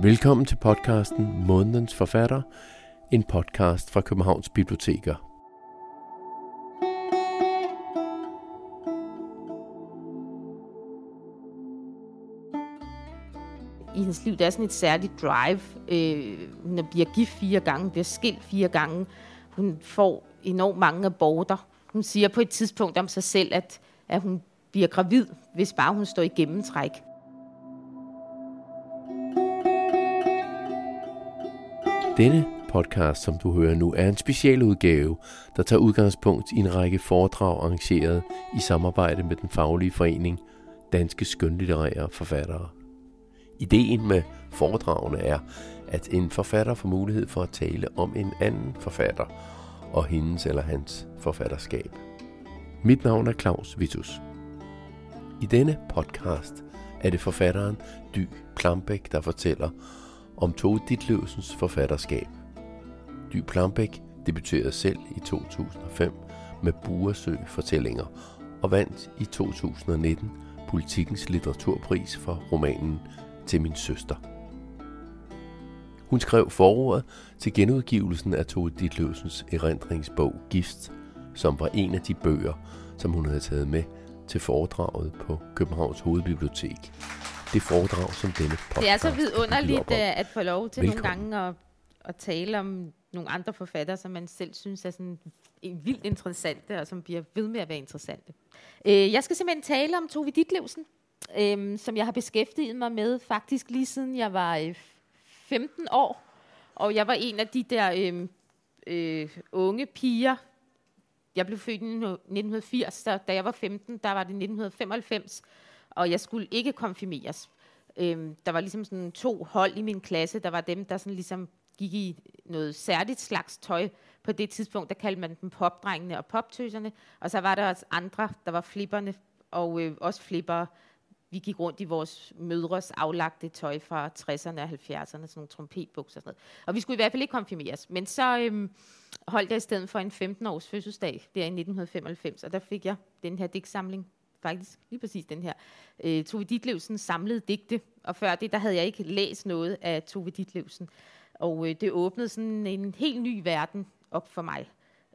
Velkommen til podcasten Månedens Forfatter, en podcast fra Københavns Biblioteker. i hendes liv, der er sådan et særligt drive. Øh, hun bliver gift fire gange, bliver skilt fire gange. Hun får enormt mange aborter. Hun siger på et tidspunkt om sig selv, at, at hun bliver gravid, hvis bare hun står i gennemtræk. Denne podcast, som du hører nu, er en specialudgave, der tager udgangspunkt i en række foredrag arrangeret i samarbejde med den faglige forening Danske Skønlitterære Forfattere. Ideen med foredragene er, at en forfatter får mulighed for at tale om en anden forfatter og hendes eller hans forfatterskab. Mit navn er Claus Vitus. I denne podcast er det forfatteren Dy Klambæk, der fortæller om Tove Ditlevsens forfatterskab. Dy Plambæk debuterede selv i 2005 med Buresø Fortællinger og vandt i 2019 Politikens litteraturpris for romanen Til min søster. Hun skrev forordet til genudgivelsen af Tove Ditlevsens erindringsbog Gift, som var en af de bøger, som hun havde taget med til foredraget på Københavns Hovedbibliotek. Det foredrag, som denne podcast Det er så vidunderligt øh, at få lov til Velkommen. nogle gange at, at tale om nogle andre forfattere, som man selv synes er sådan en- vildt interessante, og som bliver ved med at være interessante. Øh, jeg skal simpelthen tale om Tove Ditlevsen, øh, som jeg har beskæftiget mig med faktisk lige siden jeg var øh, 15 år. Og jeg var en af de der øh, øh, unge piger. Jeg blev født i 1980, så da jeg var 15, der var det 1995, og jeg skulle ikke konfirmeres. Øhm, der var ligesom sådan to hold i min klasse. Der var dem, der sådan ligesom gik i noget særligt slags tøj. På det tidspunkt, der kaldte man dem popdrengene og poptøserne. Og så var der også andre, der var flipperne, og øh, også flippere. Vi gik rundt i vores mødres aflagte tøj fra 60'erne og 70'erne, sådan nogle trompetbukser og sådan noget. Og vi skulle i hvert fald ikke konfirmeres. Men så øhm, holdt jeg i stedet for en 15-års fødselsdag, der i 1995, og der fik jeg den her digtsamling, faktisk lige præcis den her, øh, Tove Ditlevsens samlede digte. Og før det, der havde jeg ikke læst noget af Tove Ditlevsen. Og øh, det åbnede sådan en helt ny verden op for mig.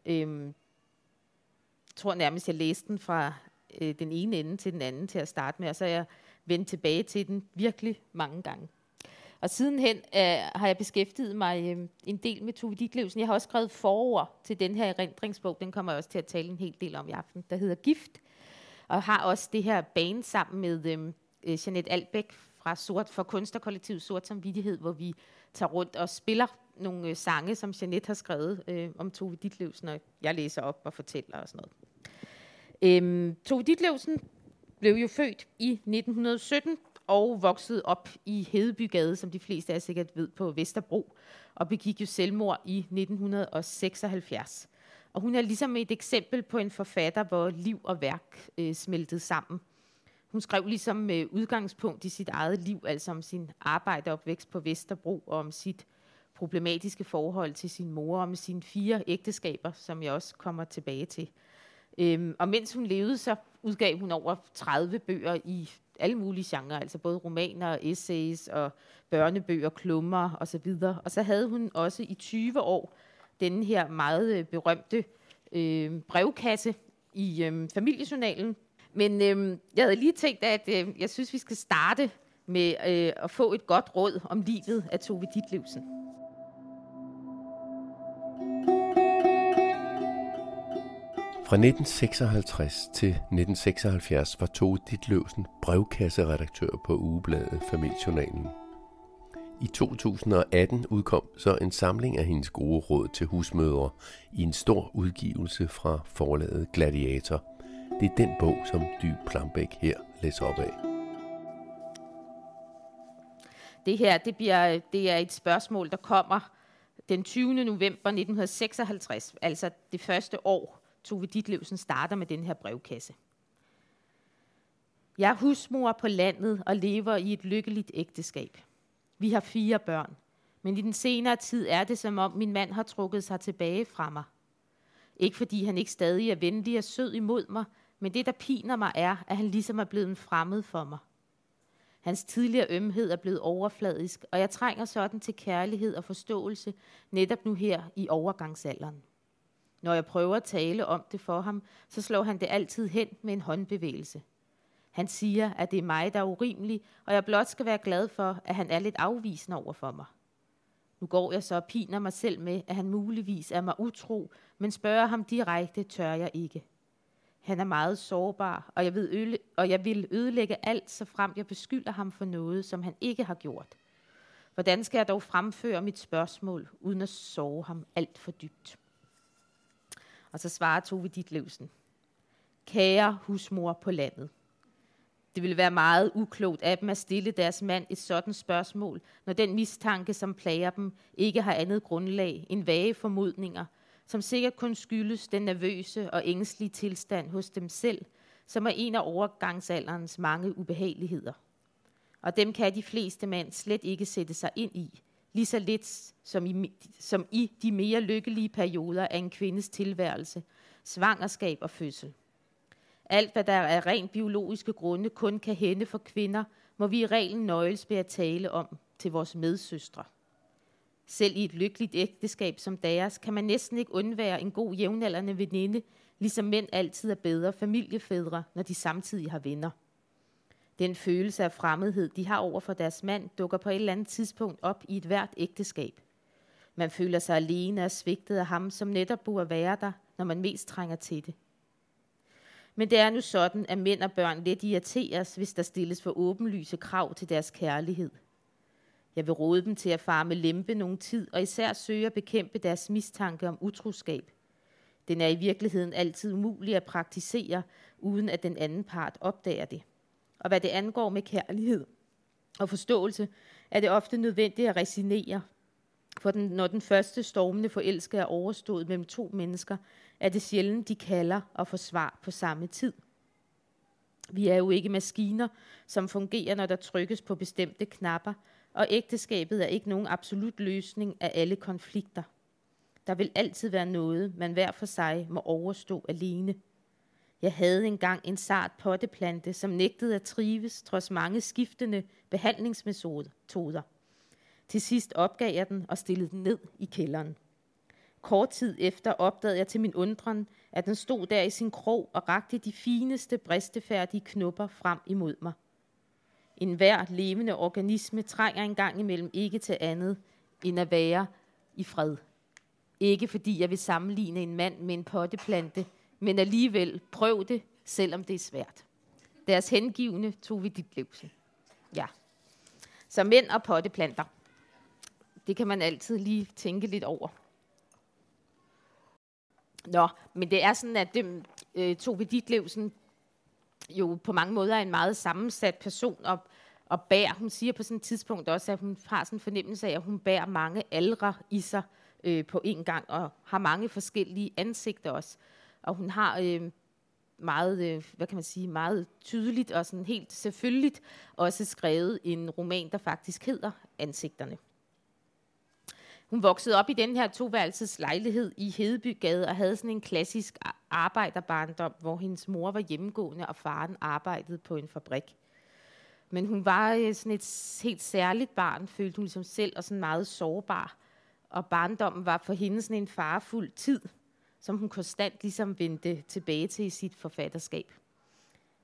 Øhm, jeg tror nærmest, jeg læste den fra øh, den ene ende til den anden til at starte med, og så er jeg vendt tilbage til den virkelig mange gange. Og sidenhen øh, har jeg beskæftiget mig øh, en del med Tove Ditlevsen. Jeg har også skrevet forord til den her erindringsbog. Den kommer jeg også til at tale en hel del om i aften. Der hedder Gift. Og har også det her bane sammen med øhm, øh, Jeanette Albæk fra Sort for Kunstnerkollektivet Sort Samvittighed, hvor vi tager rundt og spiller nogle øh, sange, som Jeanette har skrevet øh, om Tove Ditlevsen, og jeg læser op og fortæller og sådan noget. Øhm, Tove Ditlevsen blev jo født i 1917 og voksede op i Hedebygade, som de fleste af jer sikkert ved, på Vesterbro, og begik jo selvmord i 1976. Og hun er ligesom et eksempel på en forfatter, hvor liv og værk øh, smeltede sammen. Hun skrev ligesom med udgangspunkt i sit eget liv, altså om sin arbejdeopvækst på Vesterbro, og om sit problematiske forhold til sin mor, og om sine fire ægteskaber, som jeg også kommer tilbage til. Øhm, og mens hun levede, så udgav hun over 30 bøger i alle mulige genrer, altså både romaner, essays og børnebøger, klummer osv. Og så havde hun også i 20 år denne her meget øh, berømte øh, brevkasse i øh, familiejournalen. Men øh, jeg havde lige tænkt, at øh, jeg synes, vi skal starte med øh, at få et godt råd om livet af Tove Ditlevsen. Fra 1956 til 1976 var Tove Ditlevsen brevkasseredaktør på ugebladet Familiejournalen. I 2018 udkom så en samling af hendes gode råd til husmødre i en stor udgivelse fra forlaget Gladiator. Det er den bog, som Dyb Plambæk her læser op af. Det her det bliver, det er et spørgsmål, der kommer den 20. november 1956, altså det første år, Tove Ditlevsen starter med den her brevkasse. Jeg er husmor på landet og lever i et lykkeligt ægteskab. Vi har fire børn, men i den senere tid er det som om min mand har trukket sig tilbage fra mig. Ikke fordi han ikke stadig er venlig og sød imod mig, men det der piner mig er, at han ligesom er blevet en fremmed for mig. Hans tidligere ømhed er blevet overfladisk, og jeg trænger sådan til kærlighed og forståelse netop nu her i overgangsalderen. Når jeg prøver at tale om det for ham, så slår han det altid hen med en håndbevægelse. Han siger, at det er mig, der er urimelig, og jeg blot skal være glad for, at han er lidt afvisende over for mig. Nu går jeg så og piner mig selv med, at han muligvis er mig utro, men spørger ham direkte, tør jeg ikke. Han er meget sårbar, og jeg, ved øle, og jeg vil ødelægge alt, så frem jeg beskylder ham for noget, som han ikke har gjort. Hvordan skal jeg dog fremføre mit spørgsmål, uden at sove ham alt for dybt? Og så svarer Tove Ditlevsen. Kære husmor på landet. Det ville være meget uklogt af dem at stille deres mand et sådan spørgsmål, når den mistanke, som plager dem, ikke har andet grundlag end vage formodninger, som sikkert kun skyldes den nervøse og ængstlige tilstand hos dem selv, som er en af overgangsalderens mange ubehageligheder. Og dem kan de fleste mænd slet ikke sætte sig ind i, lige så lidt som i, som i de mere lykkelige perioder af en kvindes tilværelse, svangerskab og fødsel. Alt, hvad der er rent biologiske grunde kun kan hende for kvinder, må vi i reglen nøjes ved at tale om til vores medsøstre. Selv i et lykkeligt ægteskab som deres, kan man næsten ikke undvære en god jævnaldrende veninde, ligesom mænd altid er bedre familiefædre, når de samtidig har venner. Den følelse af fremmedhed, de har over for deres mand, dukker på et eller andet tidspunkt op i et hvert ægteskab. Man føler sig alene og svigtet af ham, som netop burde være der, når man mest trænger til det. Men det er nu sådan, at mænd og børn lidt irriteres, hvis der stilles for åbenlyse krav til deres kærlighed. Jeg vil råde dem til at fare med lempe nogen tid, og især søge at bekæmpe deres mistanke om utroskab. Den er i virkeligheden altid umulig at praktisere, uden at den anden part opdager det. Og hvad det angår med kærlighed og forståelse, er det ofte nødvendigt at resignere. For den, når den første stormende forelske er overstået mellem to mennesker, er det sjældent, de kalder og får svar på samme tid. Vi er jo ikke maskiner, som fungerer, når der trykkes på bestemte knapper, og ægteskabet er ikke nogen absolut løsning af alle konflikter. Der vil altid være noget, man hver for sig må overstå alene. Jeg havde engang en sart potteplante, som nægtede at trives trods mange skiftende behandlingsmetoder. Til sidst opgav jeg den og stillede den ned i kælderen. Kort tid efter opdagede jeg til min undren, at den stod der i sin krog og rakte de fineste bristefærdige knopper frem imod mig. En hver levende organisme trænger engang imellem ikke til andet end at være i fred. Ikke fordi jeg vil sammenligne en mand med en potteplante, men alligevel prøv det, selvom det er svært. Deres hengivne tog vi dit livse. Ja. Så mænd og potteplanter. Det kan man altid lige tænke lidt over. Nå, men det er sådan, at det, øh, Tove Ditlevsen jo på mange måder er en meget sammensat person, og, og bærer, hun siger på sådan et tidspunkt også, at hun har sådan en fornemmelse af, at hun bærer mange aldre i sig øh, på en gang, og har mange forskellige ansigter også. Og hun har øh, meget, øh, hvad kan man sige, meget tydeligt og sådan helt selvfølgeligt også skrevet en roman, der faktisk hedder Ansigterne. Hun voksede op i den her toværelses lejlighed i Hedebygade og havde sådan en klassisk arbejderbarndom, hvor hendes mor var hjemmegående og faren arbejdede på en fabrik. Men hun var øh, sådan et helt særligt barn, følte hun ligesom selv, og sådan meget sårbar. Og barndommen var for hende sådan en farefuld tid, som hun konstant ligesom vendte tilbage til i sit forfatterskab.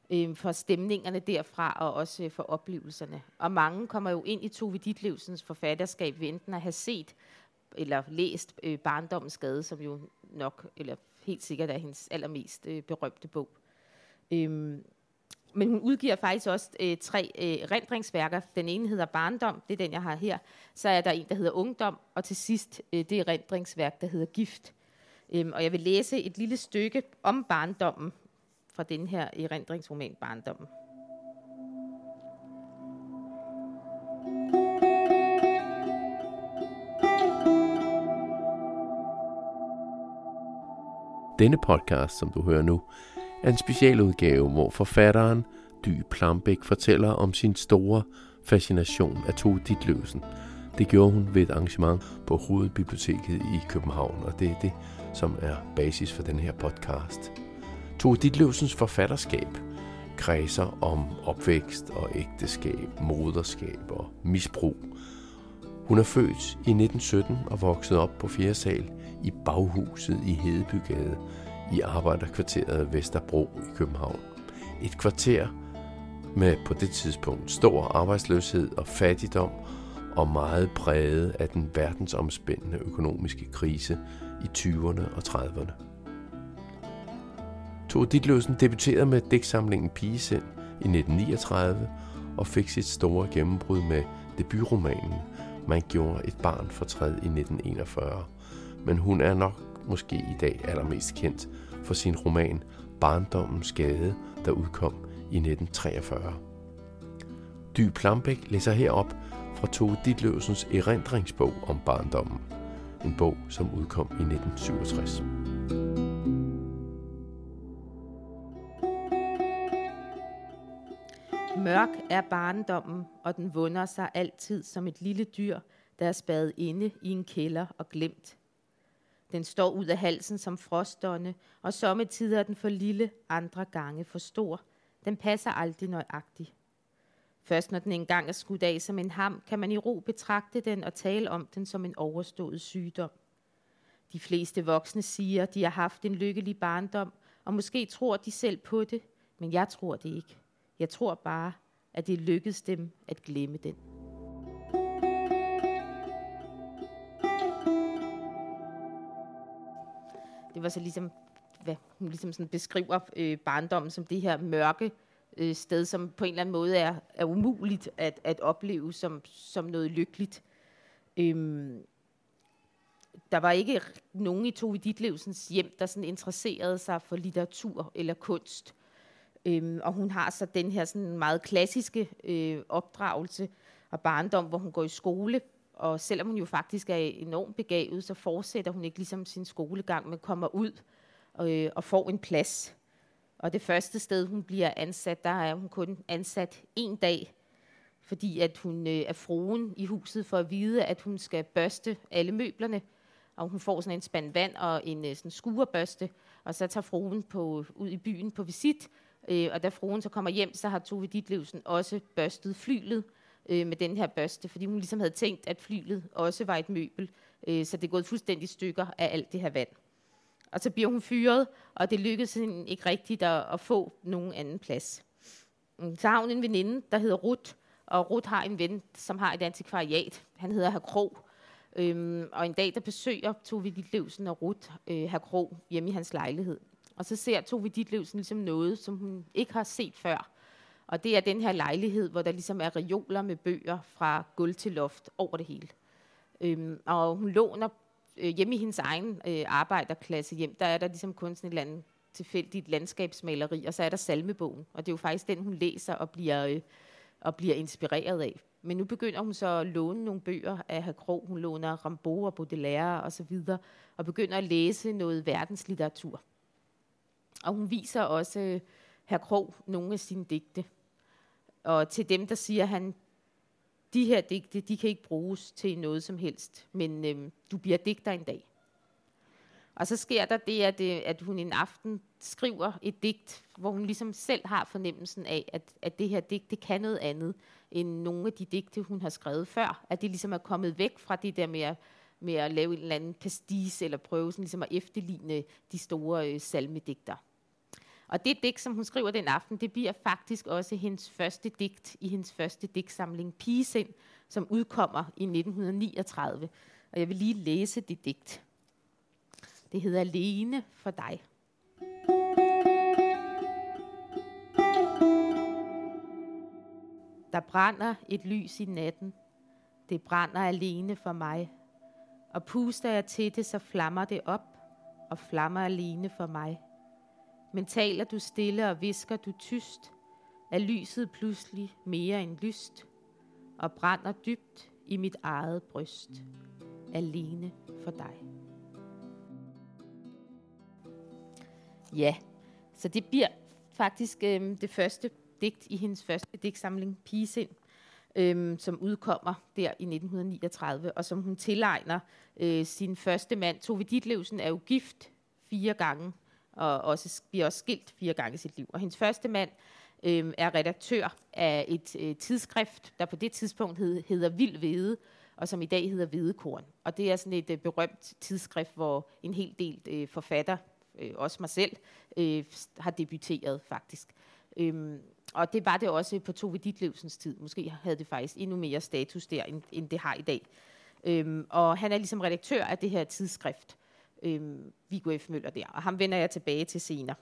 Øh, for stemningerne derfra, og også øh, for oplevelserne. Og mange kommer jo ind i Tove Ditlevsens forfatterskab ved enten at have set eller læst øh, Barndommens Skade, som jo nok, eller helt sikkert er hendes allermest øh, berømte bog. Øhm, men hun udgiver faktisk også øh, tre øh, rendringsværker. Den ene hedder Barndom, det er den, jeg har her. Så er der en, der hedder Ungdom, og til sidst øh, det er rendringsværk, der hedder Gift. Øhm, og jeg vil læse et lille stykke om barndommen fra den her erindringsroman Barndommen. Denne podcast, som du hører nu, er en specialudgave, hvor forfatteren Dy Plambæk fortæller om sin store fascination af Tove Ditlevsen. Det gjorde hun ved et arrangement på Hovedbiblioteket i København, og det er det, som er basis for den her podcast. Tove Ditlevsens forfatterskab kredser om opvækst og ægteskab, moderskab og misbrug. Hun er født i 1917 og vokset op på 4. sal i baghuset i Hedebygade i arbejderkvarteret Vesterbro i København. Et kvarter med på det tidspunkt stor arbejdsløshed og fattigdom og meget præget af den verdensomspændende økonomiske krise i 20'erne og 30'erne. Tove Ditlevsen debuterede med digtsamlingen Pigesind i 1939 og fik sit store gennembrud med debutromanen Man gjorde et barn fortræd i 1941. Men hun er nok måske i dag allermest kendt for sin roman Barndommens Gade, der udkom i 1943. Dy Plambæk læser herop fra Tove Ditlevsens erindringsbog om barndommen. En bog, som udkom i 1967. Mørk er barndommen, og den vunder sig altid som et lille dyr, der er spadet inde i en kælder og glemt. Den står ud af halsen som frostånde, og sommetider er den for lille, andre gange for stor. Den passer aldrig nøjagtigt. Først når den engang er skudt af som en ham, kan man i ro betragte den og tale om den som en overstået sygdom. De fleste voksne siger, at de har haft en lykkelig barndom, og måske tror de selv på det, men jeg tror det ikke. Jeg tror bare, at det lykkedes dem at glemme den. Det var så ligesom, hvad hun ligesom sådan beskriver øh, barndommen som det her mørke øh, sted, som på en eller anden måde er, er umuligt at, at opleve som, som noget lykkeligt. Øhm, der var ikke nogen i Tove Ditlevsens hjem, der sådan interesserede sig for litteratur eller kunst. Øhm, og hun har så den her sådan meget klassiske øh, opdragelse og barndom, hvor hun går i skole, og selvom hun jo faktisk er enormt begavet, så fortsætter hun ikke ligesom sin skolegang, men kommer ud øh, og får en plads. Og det første sted, hun bliver ansat, der er hun kun ansat en dag, fordi at hun øh, er fruen i huset for at vide, at hun skal børste alle møblerne. Og hun får sådan en spand vand og en øh, sådan skurebørste, og så tager fruen på, ud i byen på visit, Øh, og da fruen så kommer hjem, så har Tove Ditlevsen også børstet flylet øh, med den her børste, fordi hun ligesom havde tænkt, at flylet også var et møbel, øh, så det er gået fuldstændig stykker af alt det her vand. Og så bliver hun fyret, og det lykkedes hende ikke rigtigt at, at få nogen anden plads. Mm, så har hun en veninde, der hedder Ruth, og Ruth har en ven, som har et antikvariat. Han hedder Herr Krog. Øhm, og en dag, der besøger Tove Ditlevsen og Ruth øh, Herr Krog hjemme i hans lejlighed. Og så ser Tove Ditlevsen ligesom noget, som hun ikke har set før. Og det er den her lejlighed, hvor der ligesom er reoler med bøger fra gulv til loft over det hele. Øhm, og hun låner øh, hjemme i hendes egen øh, arbejderklasse hjem, der er der ligesom kun sådan et eller andet tilfældigt landskabsmaleri, og så er der salmebogen. Og det er jo faktisk den, hun læser og bliver, øh, og bliver inspireret af. Men nu begynder hun så at låne nogle bøger af Herr Krog. Hun låner Rambo og Baudelaire og så videre, og begynder at læse noget verdenslitteratur. Og hun viser også øh, herr Krog nogle af sine digte. Og til dem, der siger han, de her digte, de kan ikke bruges til noget som helst, men øh, du bliver digter en dag. Og så sker der det, at, øh, at hun en aften skriver et digt, hvor hun ligesom selv har fornemmelsen af, at, at det her digt, det kan noget andet end nogle af de digte, hun har skrevet før. At det ligesom er kommet væk fra det der med at, med at lave en eller anden pastis, eller prøve sådan ligesom at efterligne de store øh, salmedigter. Og det digt, som hun skriver den aften, det bliver faktisk også hendes første digt i hendes første digtsamling Pigesind, som udkommer i 1939. Og jeg vil lige læse det digt. Det hedder Alene for dig. Der brænder et lys i natten. Det brænder alene for mig. Og puster jeg til det, så flammer det op og flammer alene for mig. Men taler du stille og visker du tyst, er lyset pludselig mere end lyst, og brænder dybt i mit eget bryst, alene for dig. Ja, så det bliver faktisk øh, det første digt i hendes første digtsamling, Pigesind, øh, som udkommer der i 1939, og som hun tilegner øh, sin første mand. Tove Ditlevsen er jo gift fire gange, og også, bliver også skilt fire gange i sit liv. Og hendes første mand øh, er redaktør af et øh, tidsskrift, der på det tidspunkt hed, hedder Vild Hvede, og som i dag hedder Hvedekorn. Og det er sådan et øh, berømt tidsskrift, hvor en hel del øh, forfatter, øh, også mig selv, øh, har debuteret faktisk. Øhm, og det var det også på Tove Ditlevsens tid. Måske havde det faktisk endnu mere status der, end, end det har i dag. Øhm, og han er ligesom redaktør af det her tidsskrift, øhm, Viggo F. Møller der. Og ham vender jeg tilbage til senere.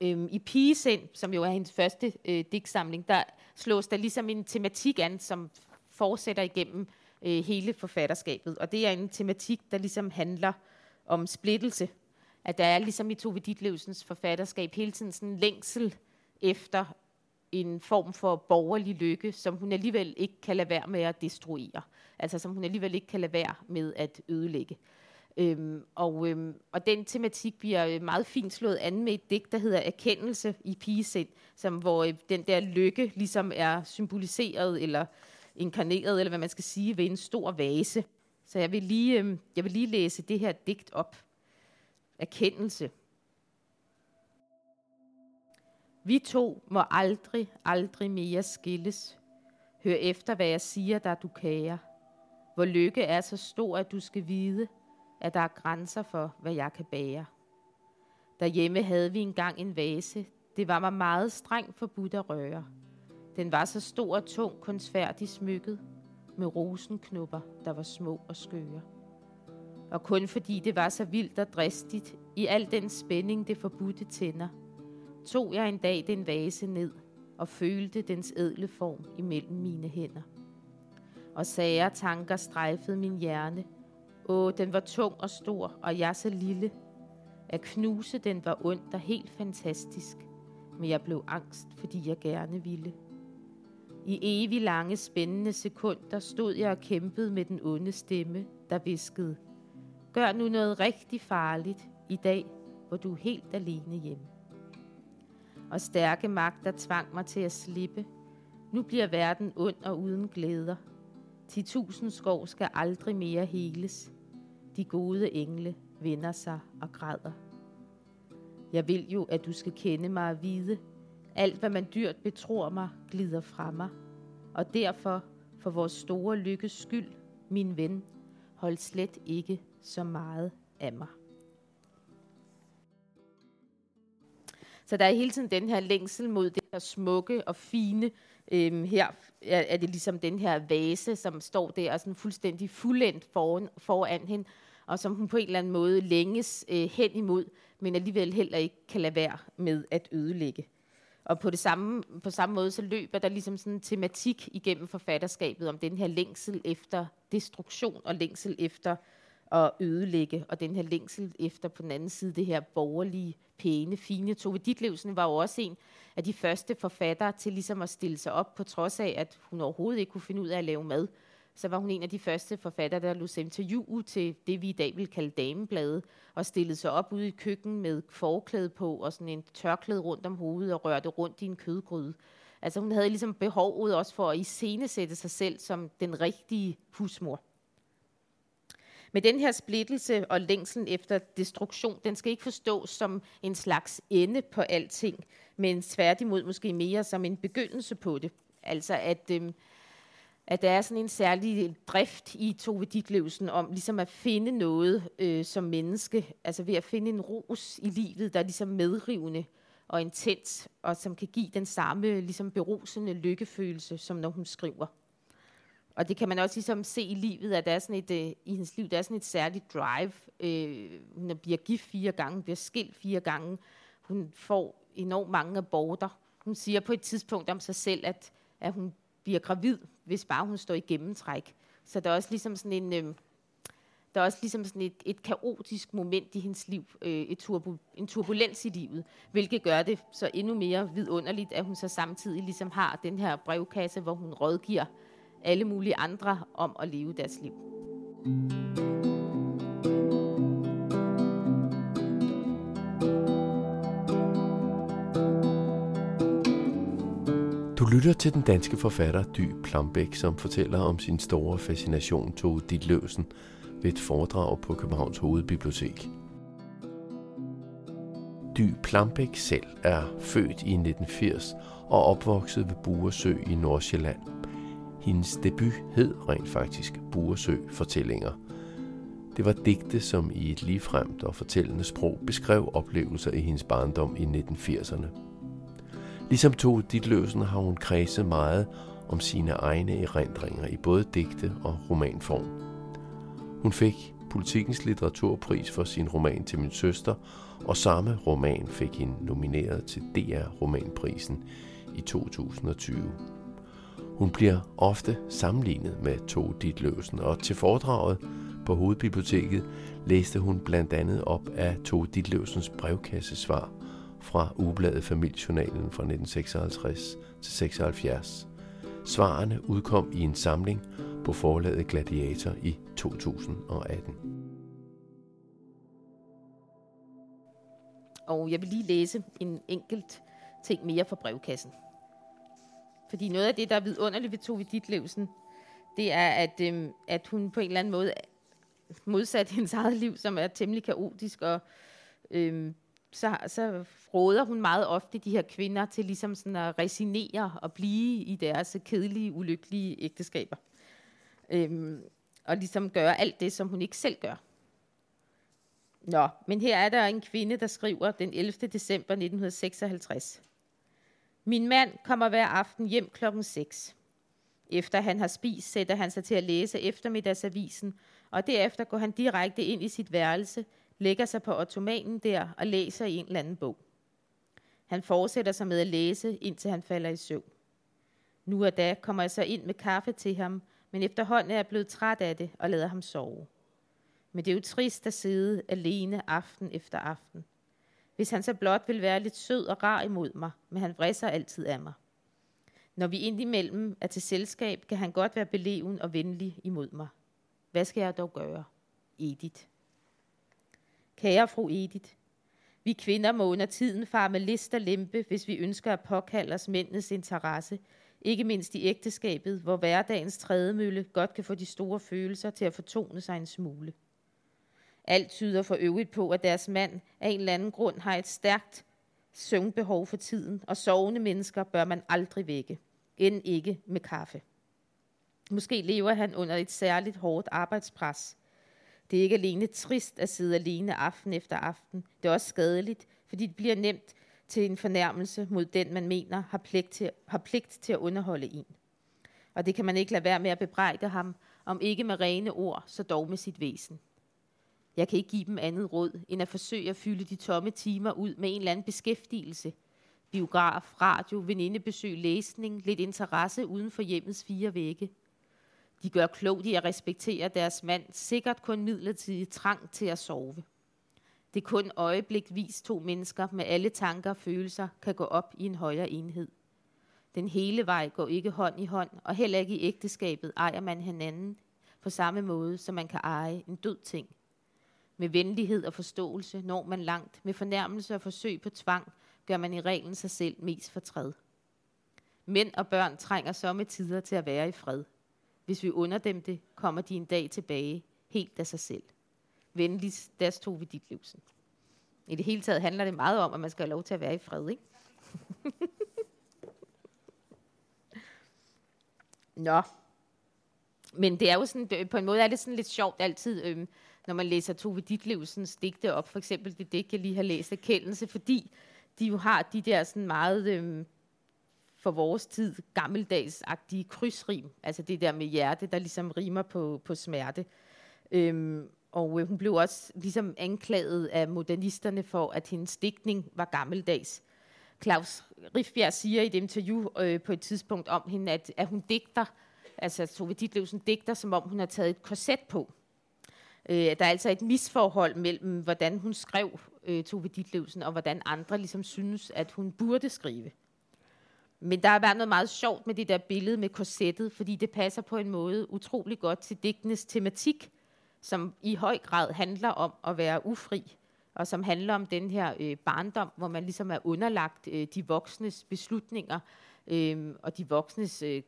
Øhm, I Pigesind, som jo er hendes første øh, digtsamling, der slås der ligesom en tematik an, som fortsætter igennem øh, hele forfatterskabet. Og det er en tematik, der ligesom handler om splittelse. At der er ligesom i Tove Ditlevsens forfatterskab hele tiden sådan en længsel efter en form for borgerlig lykke, som hun alligevel ikke kan lade være med at destruere. Altså som hun alligevel ikke kan lade være med at ødelægge. Øhm, og, øhm, og den tematik bliver øh, meget fint slået an med et digt, der hedder Erkendelse i pigesind, som, hvor øh, den der lykke ligesom er symboliseret eller inkarneret, eller hvad man skal sige, ved en stor vase. Så jeg vil lige, øhm, jeg vil lige læse det her digt op. Erkendelse. Vi to må aldrig, aldrig mere skilles. Hør efter, hvad jeg siger dig, du kære. Hvor lykke er så stor, at du skal vide, at der er grænser for, hvad jeg kan bære. Derhjemme havde vi engang en vase. Det var mig meget strengt forbudt at røre. Den var så stor og tung, kunstfærdig smykket, med rosenknupper, der var små og skøre. Og kun fordi det var så vildt og dristigt, i al den spænding det forbudte tænder, tog jeg en dag den vase ned og følte dens edle form imellem mine hænder. Og sager tanker strejfede min hjerne. Åh, den var tung og stor, og jeg så lille. At knuse den var ondt og helt fantastisk, men jeg blev angst, fordi jeg gerne ville. I evig lange spændende sekunder stod jeg og kæmpede med den onde stemme, der viskede, Gør nu noget rigtig farligt i dag, hvor du er helt alene hjemme og stærke magter tvang mig til at slippe. Nu bliver verden ond og uden glæder. 10.000 skov skal aldrig mere heles. De gode engle vender sig og græder. Jeg vil jo, at du skal kende mig og vide. Alt, hvad man dyrt betror mig, glider fra mig. Og derfor, for vores store lykkes skyld, min ven, hold slet ikke så meget af mig. Så der er hele tiden den her længsel mod det her smukke og fine. Øhm, her er, er det ligesom den her vase, som står der og sådan fuldstændig fuldendt foran, foran hende, og som hun på en eller anden måde længes øh, hen imod, men alligevel heller ikke kan lade være med at ødelægge. Og på, det samme, på samme måde så løber der ligesom sådan en tematik igennem forfatterskabet om den her længsel efter destruktion og længsel efter at ødelægge, og den her længsel efter på den anden side det her borgerlige, pæne, fine. Tove Ditlevsen var jo også en af de første forfattere til ligesom at stille sig op, på trods af, at hun overhovedet ikke kunne finde ud af at lave mad. Så var hun en af de første forfattere, der lå interview til det, vi i dag vil kalde damebladet, og stillede sig op ude i køkken med forklæde på og sådan en tørklæde rundt om hovedet og rørte rundt i en kødgryde. Altså hun havde ligesom behovet også for at iscenesætte sig selv som den rigtige husmor. Men den her splittelse og længslen efter destruktion, den skal ikke forstås som en slags ende på alting, men tværtimod måske mere som en begyndelse på det. Altså at, øhm, at der er sådan en særlig drift i Tove Ditlevsen om ligesom at finde noget øh, som menneske, altså ved at finde en ros i livet, der er ligesom medrivende og intens, og som kan give den samme ligesom berusende lykkefølelse, som når hun skriver. Og det kan man også ligesom se i livet, at der er sådan et, øh, i hendes liv, der er sådan et særligt drive. Øh, hun bliver gift fire gange, bliver skilt fire gange. Hun får enormt mange aborter. Hun siger på et tidspunkt om sig selv, at, at hun bliver gravid, hvis bare hun står i gennemtræk. Så der er også ligesom sådan en... Øh, der er også ligesom sådan et, et kaotisk moment i hendes liv, øh, et turbo, en turbulens i livet, hvilket gør det så endnu mere vidunderligt, at hun så samtidig ligesom har den her brevkasse, hvor hun rådgiver alle mulige andre om at leve deres liv. Du lytter til den danske forfatter Dy Plambæk, som fortæller om sin store fascination Tove Ditlevsen ved et foredrag på Københavns Hovedbibliotek. Dy Plambæk selv er født i 1980 og opvokset ved Buresø i Nordsjælland. Hendes debut hed rent faktisk Buresø Fortællinger. Det var digte, som i et ligefremt og fortællende sprog beskrev oplevelser i hendes barndom i 1980'erne. Ligesom Tove Ditløsen har hun kredset meget om sine egne erindringer i både digte og romanform. Hun fik Politikens litteraturpris for sin roman til min søster, og samme roman fik hende nomineret til DR Romanprisen i 2020. Hun bliver ofte sammenlignet med To Ditløsen, og til foredraget på Hovedbiblioteket læste hun blandt andet op af To Ditløsens brevkassesvar fra ugebladet Familiejournalen fra 1956 til 76. Svarene udkom i en samling på forlaget Gladiator i 2018. Og jeg vil lige læse en enkelt ting mere fra brevkassen. Fordi noget af det, der er vidunderligt ved Tove Ditlevsen, det er, at, øhm, at hun på en eller anden måde modsat hendes eget liv, som er temmelig kaotisk, og øhm, så, så råder hun meget ofte de her kvinder til ligesom sådan at resignere og blive i deres kedelige, ulykkelige ægteskaber. Øhm, og ligesom gøre alt det, som hun ikke selv gør. Nå, men her er der en kvinde, der skriver den 11. december 1956. Min mand kommer hver aften hjem klokken 6. Efter han har spist, sætter han sig til at læse eftermiddagsavisen, og derefter går han direkte ind i sit værelse, lægger sig på ottomanen der og læser i en eller anden bog. Han fortsætter sig med at læse, indtil han falder i søvn. Nu og da kommer jeg så ind med kaffe til ham, men efterhånden er jeg blevet træt af det og lader ham sove. Men det er jo trist at sidde alene aften efter aften. Hvis han så blot vil være lidt sød og rar imod mig, men han vrisser altid af mig. Når vi indimellem er til selskab, kan han godt være beleven og venlig imod mig. Hvad skal jeg dog gøre? Edith. Kære fru Edith, vi kvinder må under tiden far med list og lempe, hvis vi ønsker at påkalde os mændenes interesse, ikke mindst i ægteskabet, hvor hverdagens trædemølle godt kan få de store følelser til at fortone sig en smule. Alt tyder for øvrigt på, at deres mand af en eller anden grund har et stærkt søvnbehov for tiden, og sovende mennesker bør man aldrig vække, end ikke med kaffe. Måske lever han under et særligt hårdt arbejdspres. Det er ikke alene trist at sidde alene aften efter aften. Det er også skadeligt, fordi det bliver nemt til en fornærmelse mod den, man mener har pligt til, har pligt til at underholde en. Og det kan man ikke lade være med at bebrejde ham, om ikke med rene ord, så dog med sit væsen. Jeg kan ikke give dem andet råd, end at forsøge at fylde de tomme timer ud med en eller anden beskæftigelse. Biograf, radio, venindebesøg, læsning, lidt interesse uden for hjemmets fire vægge. De gør klogt i at respektere deres mand, sikkert kun midlertidig trang til at sove. Det er kun øjeblikvis to mennesker med alle tanker og følelser kan gå op i en højere enhed. Den hele vej går ikke hånd i hånd, og heller ikke i ægteskabet ejer man hinanden på samme måde, som man kan eje en død ting. Med venlighed og forståelse når man langt. Med fornærmelse og forsøg på tvang gør man i reglen sig selv mest fortræd. Mænd og børn trænger så med tider til at være i fred. Hvis vi under dem det, kommer de en dag tilbage, helt af sig selv. Venligst, der tog vi dit livsen. I det hele taget handler det meget om, at man skal have lov til at være i fred, ikke? Nå. Men det er jo sådan, på en måde er det sådan lidt sjovt altid, øhm, når man læser Tove Ditlevsens digte op, for eksempel det digt, jeg lige har læst Erkendelse, fordi de jo har de der sådan meget øhm, for vores tid gammeldagsagtige krydsrim, altså det der med hjerte, der ligesom rimer på, på smerte. Øhm, og øh, hun blev også ligesom anklaget af modernisterne for, at hendes digtning var gammeldags. Claus Rifbjerg siger i et interview øh, på et tidspunkt om hende, at, at hun digter, altså Tove Ditlevsen digter, som om hun har taget et korset på. Øh, der er altså et misforhold mellem, hvordan hun skrev øh, Tove Ditlevsen, og hvordan andre ligesom synes, at hun burde skrive. Men der har været noget meget sjovt med det der billede med korsettet, fordi det passer på en måde utrolig godt til digtenes tematik, som i høj grad handler om at være ufri, og som handler om den her øh, barndom, hvor man ligesom er underlagt øh, de voksnes beslutninger øh, og de voksnes øh,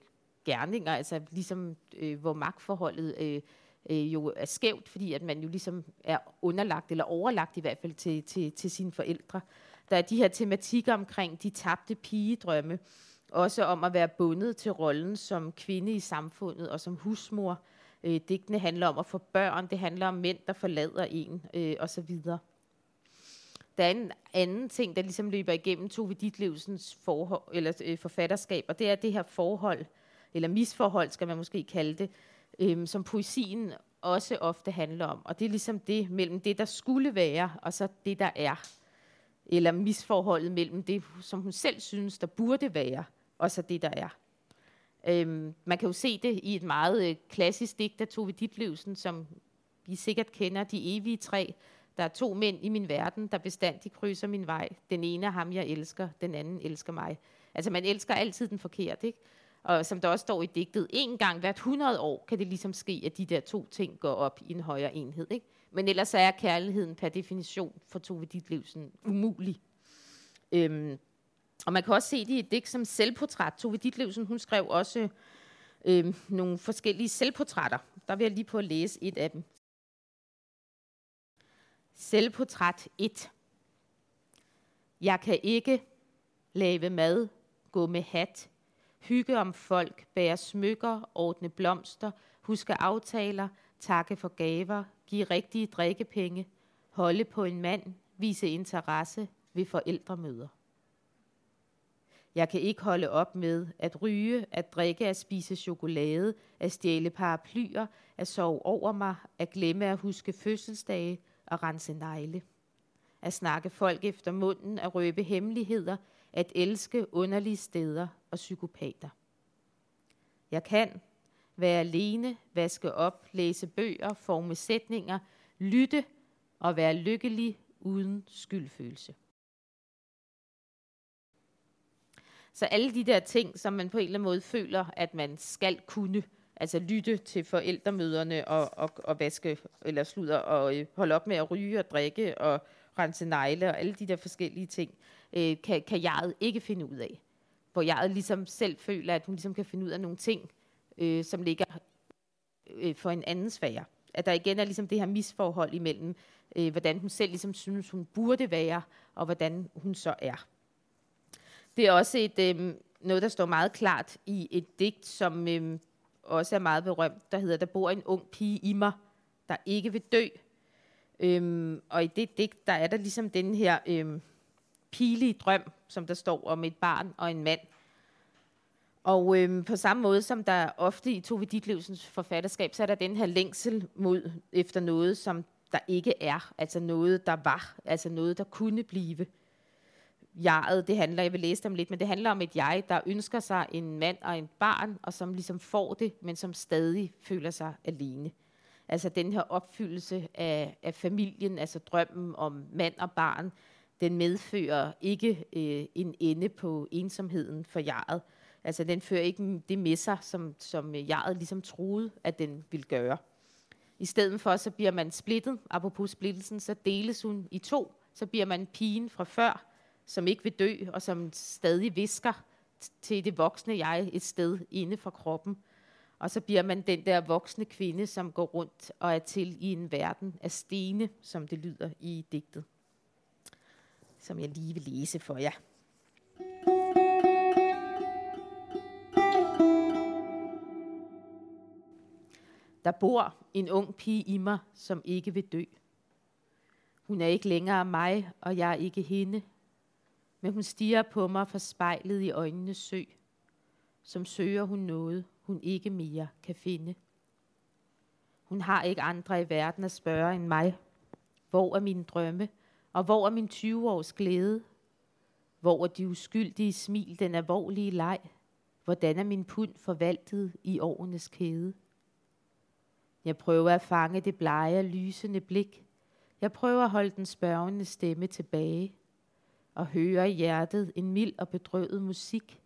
gerninger, altså ligesom øh, hvor magtforholdet øh, øh, jo er skævt, fordi at man jo ligesom er underlagt, eller overlagt i hvert fald til, til, til sine forældre. Der er de her tematikker omkring de tabte pigedrømme, også om at være bundet til rollen som kvinde i samfundet og som husmor. Øh, digtene handler om at få børn, det handler om mænd, der forlader en øh, osv. Der er en anden ting, der ligesom løber igennem Tove Ditlevsens forhold, eller, øh, forfatterskab, og det er det her forhold, eller misforhold skal man måske kalde det, øhm, som poesien også ofte handler om. Og det er ligesom det mellem det, der skulle være, og så det, der er. Eller misforholdet mellem det, som hun selv synes, der burde være, og så det, der er. Øhm, man kan jo se det i et meget øh, klassisk digt af Tove Ditlevsen, som I sikkert kender, De evige tre. Der er to mænd i min verden, der bestandigt krydser min vej. Den ene er ham, jeg elsker, den anden elsker mig. Altså man elsker altid den forkerte, ikke? Og som der også står i digtet, en gang hvert 100 år kan det ligesom ske, at de der to ting går op i en højere enhed. Ikke? Men ellers er kærligheden per definition for Tove Ditlevsen umulig. Øhm, og man kan også se det i et digt som selvportræt. Tove Ditlevsen, hun skrev også øhm, nogle forskellige selvportrætter. Der vil jeg lige på at læse et af dem. Selvportræt 1. Jeg kan ikke lave mad, gå med hat, hygge om folk, bære smykker, ordne blomster, huske aftaler, takke for gaver, give rigtige drikkepenge, holde på en mand, vise interesse ved forældremøder. Jeg kan ikke holde op med at ryge, at drikke, at spise chokolade, at stjæle paraplyer, at sove over mig, at glemme at huske fødselsdage og rense negle. At snakke folk efter munden, at røbe hemmeligheder, at elske underlige steder og psykopater. Jeg kan være alene, vaske op, læse bøger, forme sætninger, lytte og være lykkelig uden skyldfølelse. Så alle de der ting, som man på en eller anden måde føler, at man skal kunne, altså lytte til forældremøderne og, og, og vaske eller sludder og øh, holde op med at ryge og drikke og rense negle og alle de der forskellige ting, øh, kan, kan jeg ikke finde ud af. Hvor jeg ligesom selv føler, at hun ligesom kan finde ud af nogle ting, øh, som ligger øh, for en anden sfære. At der igen er ligesom det her misforhold imellem, øh, hvordan hun selv ligesom synes, hun burde være, og hvordan hun så er. Det er også et, øh, noget, der står meget klart i et digt, som øh, også er meget berømt, der hedder, der bor en ung pige i mig, der ikke vil dø. Øhm, og i det digt, der er der ligesom den her øhm, pilige drøm, som der står om et barn og en mand. Og øhm, på samme måde som der ofte i Tove Ditlevsens forfatterskab, så er der den her længsel mod efter noget, som der ikke er, altså noget, der var, altså noget, der kunne blive. Jeget, det handler, jeg vil læse dem lidt, men det handler om et jeg, der ønsker sig en mand og en barn, og som ligesom får det, men som stadig føler sig alene. Altså den her opfyldelse af, af familien, altså drømmen om mand og barn, den medfører ikke øh, en ende på ensomheden for jaret. Altså den fører ikke det med sig, som, som jaret ligesom troede, at den ville gøre. I stedet for, så bliver man splittet, apropos splittelsen, så deles hun i to. Så bliver man pigen fra før, som ikke vil dø, og som stadig visker til det voksne jeg et sted inde for kroppen. Og så bliver man den der voksne kvinde, som går rundt og er til i en verden af stene, som det lyder i digtet. Som jeg lige vil læse for jer. Der bor en ung pige i mig, som ikke vil dø. Hun er ikke længere mig, og jeg er ikke hende. Men hun stiger på mig for spejlet i øjnene sø. Som søger hun noget, hun ikke mere kan finde. Hun har ikke andre i verden at spørge end mig. Hvor er mine drømme, og hvor er min 20-års glæde? Hvor er de uskyldige smil, den alvorlige leg? Hvordan er min pund forvaltet i årenes kæde? Jeg prøver at fange det blege, og lysende blik. Jeg prøver at holde den spørgende stemme tilbage og høre i hjertet en mild og bedrøvet musik –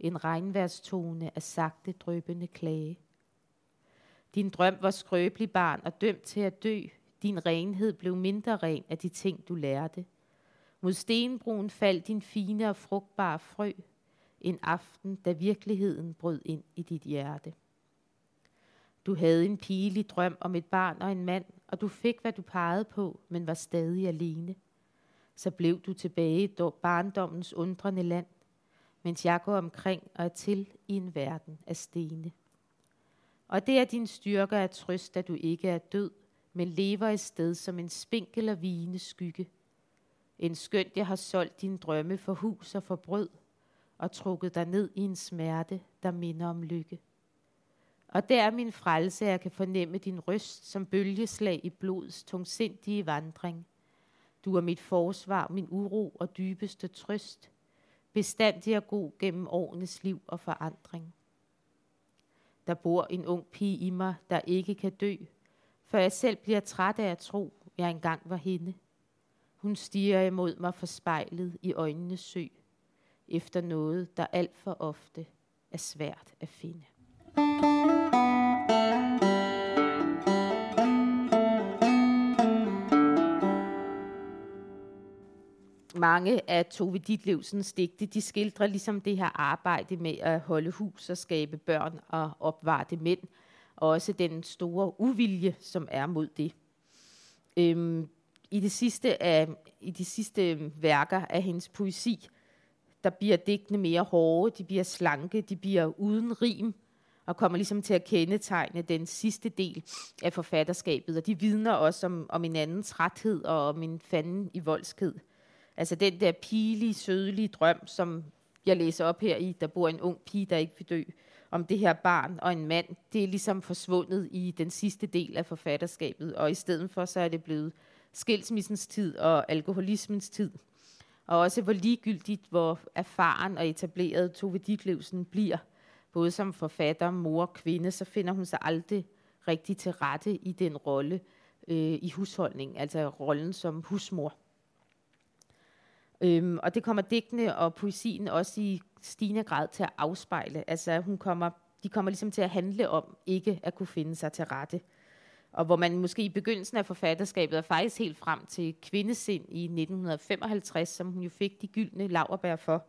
en regnværstone af sagte drøbende klage. Din drøm var skrøbelig barn og dømt til at dø. Din renhed blev mindre ren af de ting, du lærte. Mod stenbrun faldt din fine og frugtbare frø. En aften, da virkeligheden brød ind i dit hjerte. Du havde en pigelig drøm om et barn og en mand, og du fik, hvad du pegede på, men var stadig alene. så blev du tilbage i barndommens undrende land, mens jeg går omkring og er til i en verden af stene. Og det er din styrke at trøst, at du ikke er død, men lever i sted som en spinkel og vigende skygge. En skønt jeg har solgt din drømme for hus og for brød, og trukket dig ned i en smerte, der minder om lykke. Og der er min frelse, at jeg kan fornemme din røst som bølgeslag i blods tungsindige vandring. Du er mit forsvar, min uro og dybeste trøst, bestandig og god gennem årenes liv og forandring. Der bor en ung pige i mig, der ikke kan dø, for jeg selv bliver træt af at tro, jeg engang var hende. Hun stiger imod mig for spejlet i øjnenes sø, efter noget, der alt for ofte er svært at finde. mange af Tove Ditlevsens digte, de skildrer ligesom det her arbejde med at holde hus og skabe børn og opvarte mænd, og også den store uvilje, som er mod det. Øhm, i, det sidste af, I de sidste værker af hendes poesi, der bliver digtene mere hårde, de bliver slanke, de bliver uden rim, og kommer ligesom til at kendetegne den sidste del af forfatterskabet. Og de vidner også om, om en anden træthed og om en fanden i voldsked. Altså den der pilige, sødelige drøm, som jeg læser op her i, der bor en ung pige, der ikke vil dø, om det her barn og en mand, det er ligesom forsvundet i den sidste del af forfatterskabet, og i stedet for så er det blevet skilsmissens tid og alkoholismens tid. Og også hvor ligegyldigt, hvor erfaren og etableret Tove Ditlevsen bliver, både som forfatter, mor og kvinde, så finder hun sig aldrig rigtig til rette i den rolle øh, i husholdningen, altså rollen som husmor. Øhm, og det kommer digtene og poesien også i stigende grad til at afspejle. Altså hun kommer, de kommer ligesom til at handle om ikke at kunne finde sig til rette. Og hvor man måske i begyndelsen af forfatterskabet er faktisk helt frem til kvindesind i 1955, som hun jo fik de gyldne laverbær for,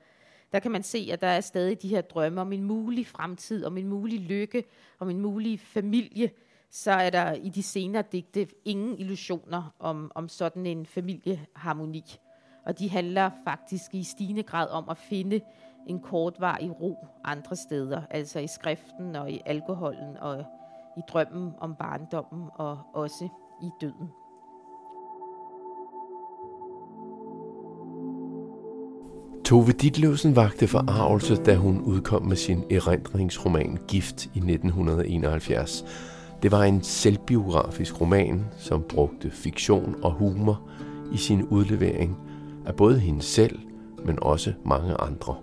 der kan man se, at der er stadig de her drømme om en mulig fremtid, om en mulig lykke, om en mulig familie, så er der i de senere digte ingen illusioner om, om sådan en familieharmoni. Og de handler faktisk i stigende grad om at finde en kortvarig ro andre steder, altså i skriften og i alkoholen og i drømmen om barndommen og også i døden. Tove Ditlevsen vagte forarvelse, da hun udkom med sin erindringsroman Gift i 1971. Det var en selvbiografisk roman, som brugte fiktion og humor i sin udlevering af både hende selv, men også mange andre.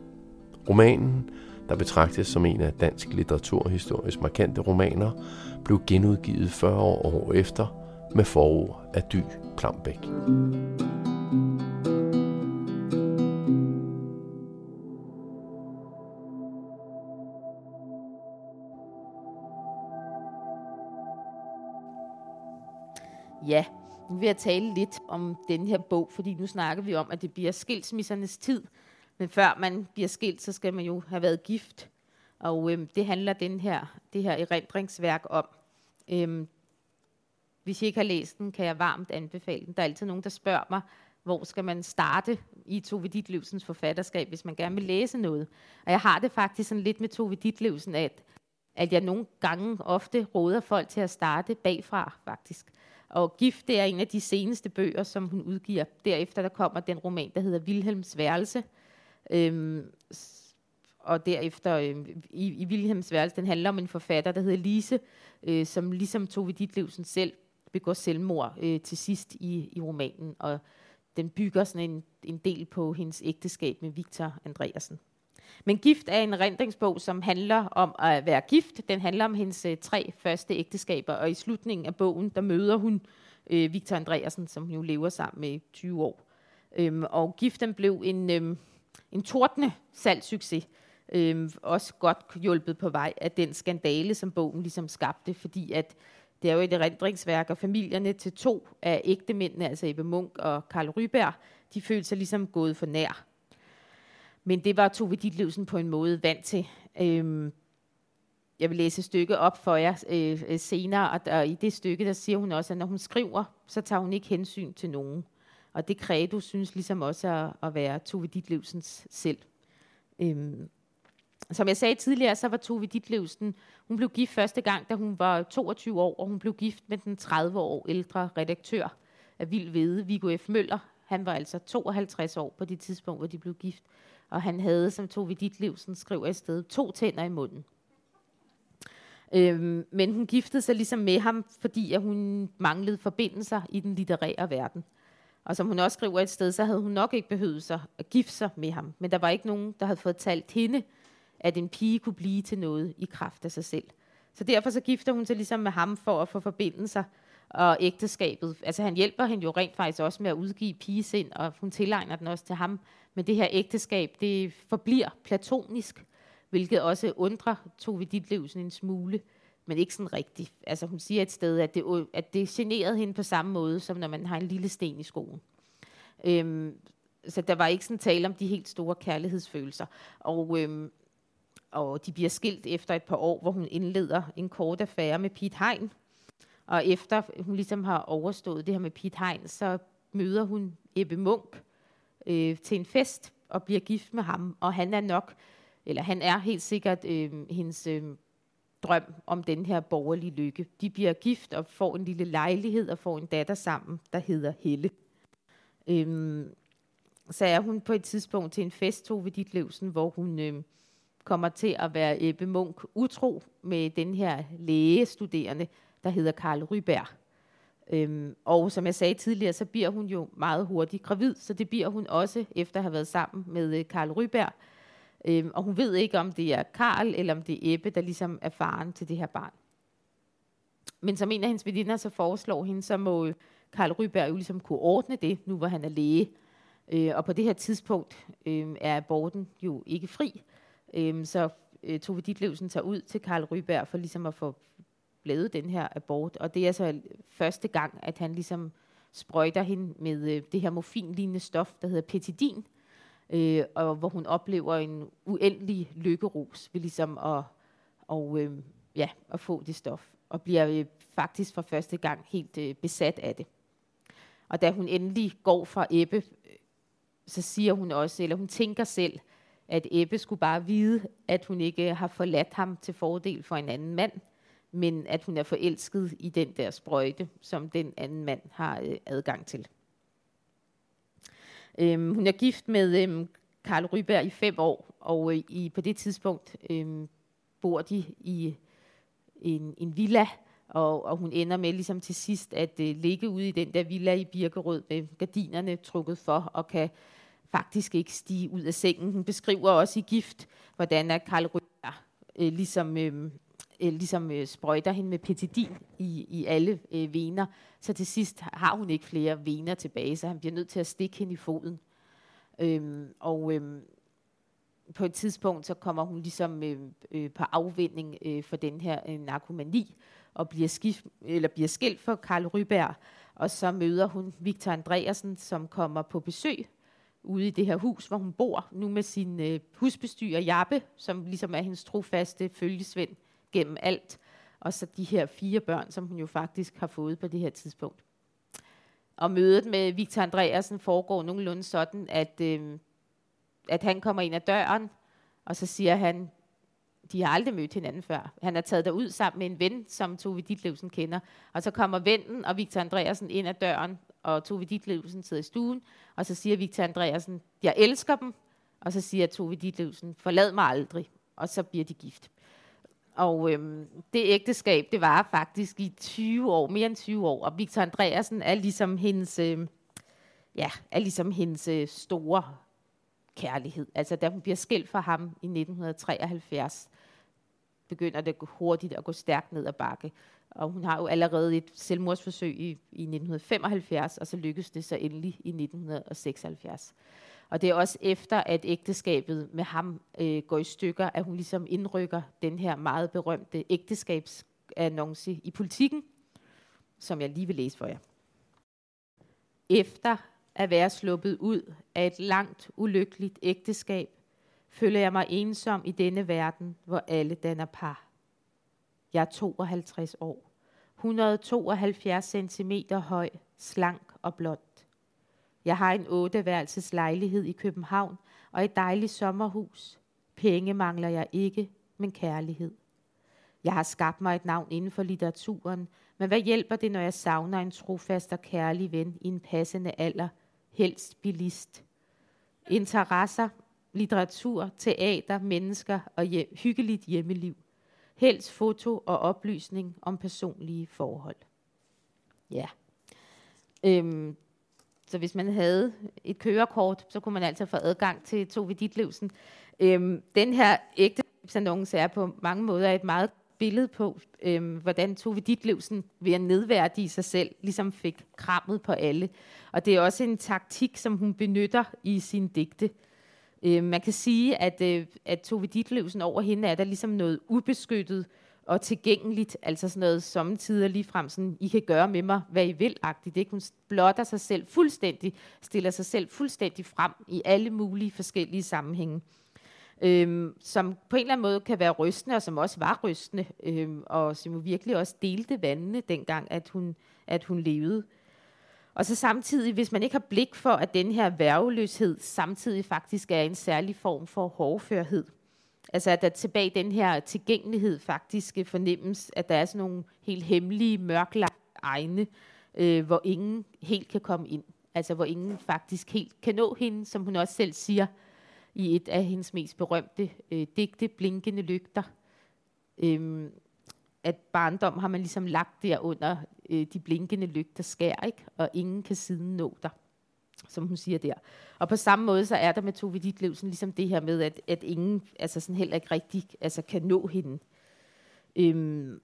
Romanen, der betragtes som en af dansk litteraturhistorisk markante romaner, blev genudgivet 40 år efter med forord af Dy Klambæk. Ja, nu vil jeg tale lidt om den her bog, fordi nu snakker vi om, at det bliver skilsmissernes tid. Men før man bliver skilt, så skal man jo have været gift. Og øhm, det handler den her, det her erindringsværk om. Øhm, hvis I ikke har læst den, kan jeg varmt anbefale den. Der er altid nogen, der spørger mig, hvor skal man starte i Tove Ditlevsens forfatterskab, hvis man gerne vil læse noget. Og jeg har det faktisk sådan lidt med Tove Ditlevsen, at, at jeg nogle gange ofte råder folk til at starte bagfra, faktisk. Og Gift, det er en af de seneste bøger, som hun udgiver. Derefter der kommer den roman, der hedder Vilhelms Værelse. Øhm, og derefter øh, i, i Wilhelms Værelse, den handler om en forfatter, der hedder Lise, øh, som ligesom Tove Ditlevsen selv begår selvmord øh, til sidst i, i romanen. Og den bygger sådan en, en del på hendes ægteskab med Victor Andreasen. Men Gift er en rendringsbog, som handler om at være gift. Den handler om hendes øh, tre første ægteskaber, og i slutningen af bogen, der møder hun øh, Victor Andreasen, som hun jo lever sammen med i 20 år. Øhm, og Giften blev en, øhm, en tordne salgssucces. Øh, også godt hjulpet på vej af den skandale, som bogen ligesom skabte, fordi at det er jo et erindringsværk, og familierne til to af ægtemændene, altså Ebbe Munk og Karl Ryberg, de følte sig ligesom gået for nær. Men det var Tove Ditlevsen på en måde vant til. Øhm, jeg vil læse et stykke op for jer øh, øh, senere, og, og i det stykke, der siger hun også, at når hun skriver, så tager hun ikke hensyn til nogen. Og det credo synes ligesom også at, at være Tove Ditlevsens selv. Øhm, som jeg sagde tidligere, så var Tove Ditlevsen, hun blev gift første gang, da hun var 22 år, og hun blev gift med den 30 år ældre redaktør af Vild Vede, Viggo F. Møller. Han var altså 52 år på det tidspunkt, hvor de blev gift. Og han havde, som Tove Ditlevsen skriver i stedet, to tænder i munden. Øhm, men hun giftede sig ligesom med ham, fordi at hun manglede forbindelser i den litterære verden. Og som hun også skriver et sted, så havde hun nok ikke behøvet sig at gifte sig med ham. Men der var ikke nogen, der havde fortalt hende, at en pige kunne blive til noget i kraft af sig selv. Så derfor så gifter hun sig ligesom med ham for at få forbindelser og ægteskabet. Altså han hjælper hende jo rent faktisk også med at udgive pigesind, og hun tilegner den også til ham. Men det her ægteskab, det forbliver platonisk, hvilket også undrer Tove Ditlevsen en smule, men ikke sådan rigtigt. Altså hun siger et sted, at det, at det generede hende på samme måde, som når man har en lille sten i skoen. Øhm, så der var ikke sådan tale om de helt store kærlighedsfølelser. Og, øhm, og de bliver skilt efter et par år, hvor hun indleder en kort affære med Pete Hein. Og efter hun ligesom har overstået det her med Pete Hein, så møder hun Ebbe Munk øh, til en fest og bliver gift med ham. Og han er nok, eller han er helt sikkert øh, hendes øh, drøm om den her borgerlige lykke. De bliver gift og får en lille lejlighed og får en datter sammen, der hedder Helle. Øhm, så er hun på et tidspunkt til en fest, Tove Ditlevsen, hvor hun øhm, kommer til at være Ebbe Munk utro med den her lægestuderende, der hedder Karl Ryberg. Øhm, og som jeg sagde tidligere, så bliver hun jo meget hurtigt gravid, så det bliver hun også efter at have været sammen med øh, Karl Ryberg. Øhm, og hun ved ikke, om det er Karl eller om det er Ebbe, der ligesom er faren til det her barn. Men som en af hendes veninder så foreslår hende, så må Karl Ryberg jo ligesom kunne ordne det, nu hvor han er læge. Øh, og på det her tidspunkt øh, er aborten jo ikke fri. Øh, så øh, Tove Ditlevsen tager ud til Karl Ryberg for ligesom at få lavet den her abort. Og det er så første gang, at han ligesom sprøjter hende med øh, det her morfinlignende stof, der hedder petidin, øh, Øh, og hvor hun oplever en uendelig lykkerus ved ligesom at, og, øh, ja, at få det stof, og bliver øh, faktisk for første gang helt øh, besat af det. Og da hun endelig går fra Ebbe, øh, så siger hun også, eller hun tænker selv, at Ebbe skulle bare vide, at hun ikke har forladt ham til fordel for en anden mand, men at hun er forelsket i den der sprøjte, som den anden mand har øh, adgang til. Øhm, hun er gift med øhm, Karl Ryberg i fem år, og øh, i, på det tidspunkt øhm, bor de i en, en villa, og, og hun ender med ligesom til sidst at øh, ligge ude i den der villa i Birkerød med gardinerne trukket for, og kan faktisk ikke stige ud af sengen. Hun beskriver også i gift, hvordan at Karl Ryberg øh, ligesom øh, øh, ligesom øh, sprøjter hende med petidin i, i alle øh, vener. Så til sidst har hun ikke flere vener tilbage, så han bliver nødt til at stikke hende i foden. Øhm, og øhm, på et tidspunkt, så kommer hun ligesom øh, øh, på afvinding øh, for den her øh, narkomani, og bliver, skift, eller bliver skilt for Karl Ryberg, og så møder hun Victor Andreasen, som kommer på besøg ude i det her hus, hvor hun bor, nu med sin øh, husbestyrer Jappe, som ligesom er hendes trofaste følgesvend gennem alt. Og så de her fire børn, som hun jo faktisk har fået på det her tidspunkt. Og mødet med Victor Andreasen foregår nogenlunde sådan, at, øh, at han kommer ind ad døren, og så siger han, de har aldrig mødt hinanden før. Han er taget derud sammen med en ven, som Tove Ditlevsen kender. Og så kommer vennen og Victor Andreasen ind ad døren, og Tove Ditlevsen sidder i stuen, og så siger Victor Andreasen, jeg elsker dem. Og så siger Tove Ditlevsen, forlad mig aldrig. Og så bliver de gift. Og øhm, det ægteskab, det var faktisk i 20 år, mere end 20 år. Og Victor Andreasen er ligesom hendes, øh, ja, er ligesom hendes øh, store kærlighed. Altså da hun bliver skilt fra ham i 1973, begynder det hurtigt at gå stærkt ned ad bakke. Og hun har jo allerede et selvmordsforsøg i, i 1975, og så lykkes det så endelig i 1976. Og det er også efter, at ægteskabet med ham øh, går i stykker, at hun ligesom indrykker den her meget berømte ægteskabsannonce i politikken, som jeg lige vil læse for jer. Efter at være sluppet ud af et langt, ulykkeligt ægteskab, føler jeg mig ensom i denne verden, hvor alle danner par. Jeg er 52 år, 172 cm høj, slank og blond. Jeg har en otteværelses lejlighed i København og et dejligt sommerhus. Penge mangler jeg ikke, men kærlighed. Jeg har skabt mig et navn inden for litteraturen, men hvad hjælper det, når jeg savner en trofast og kærlig ven i en passende alder, helst bilist? Interesser, litteratur, teater, mennesker og hjem, hyggeligt hjemmeliv. Helst foto og oplysning om personlige forhold. Ja. Øhm, så hvis man havde et kørekort, så kunne man altså få adgang til Tove Ditlevsen. Øhm, den her ægteskabsannonce er på mange måder et meget billede på, øhm, hvordan Tove Ditlevsen ved at nedværdige sig selv, ligesom fik krammet på alle. Og det er også en taktik, som hun benytter i sin digte. Øhm, man kan sige, at, øh, at Tove Ditlevsen over hende er der ligesom noget ubeskyttet og tilgængeligt, altså sådan noget sommetider lige frem, sådan, I kan gøre med mig, hvad I vil, agtigt. Ikke? Hun blotter sig selv fuldstændig, stiller sig selv fuldstændig frem i alle mulige forskellige sammenhænge øhm, som på en eller anden måde kan være rystende, og som også var rystende, øhm, og som virkelig også delte vandene dengang, at hun, at hun levede. Og så samtidig, hvis man ikke har blik for, at den her værveløshed samtidig faktisk er en særlig form for hårdførhed, altså at der tilbage den her tilgængelighed faktisk øh, fornemmes, at der er sådan nogle helt hemmelige, mørklagte egne, øh, hvor ingen helt kan komme ind. Altså hvor ingen faktisk helt kan nå hende, som hun også selv siger, i et af hendes mest berømte øh, digte, Blinkende Lygter. Øhm, at barndom har man ligesom lagt der under øh, de blinkende lygter skær, ikke? og ingen kan siden nå dig, som hun siger der. Og på samme måde så er der med Tove Ditlevsen ligesom det her med, at, at ingen altså sådan heller ikke rigtig altså kan nå hende. Øhm,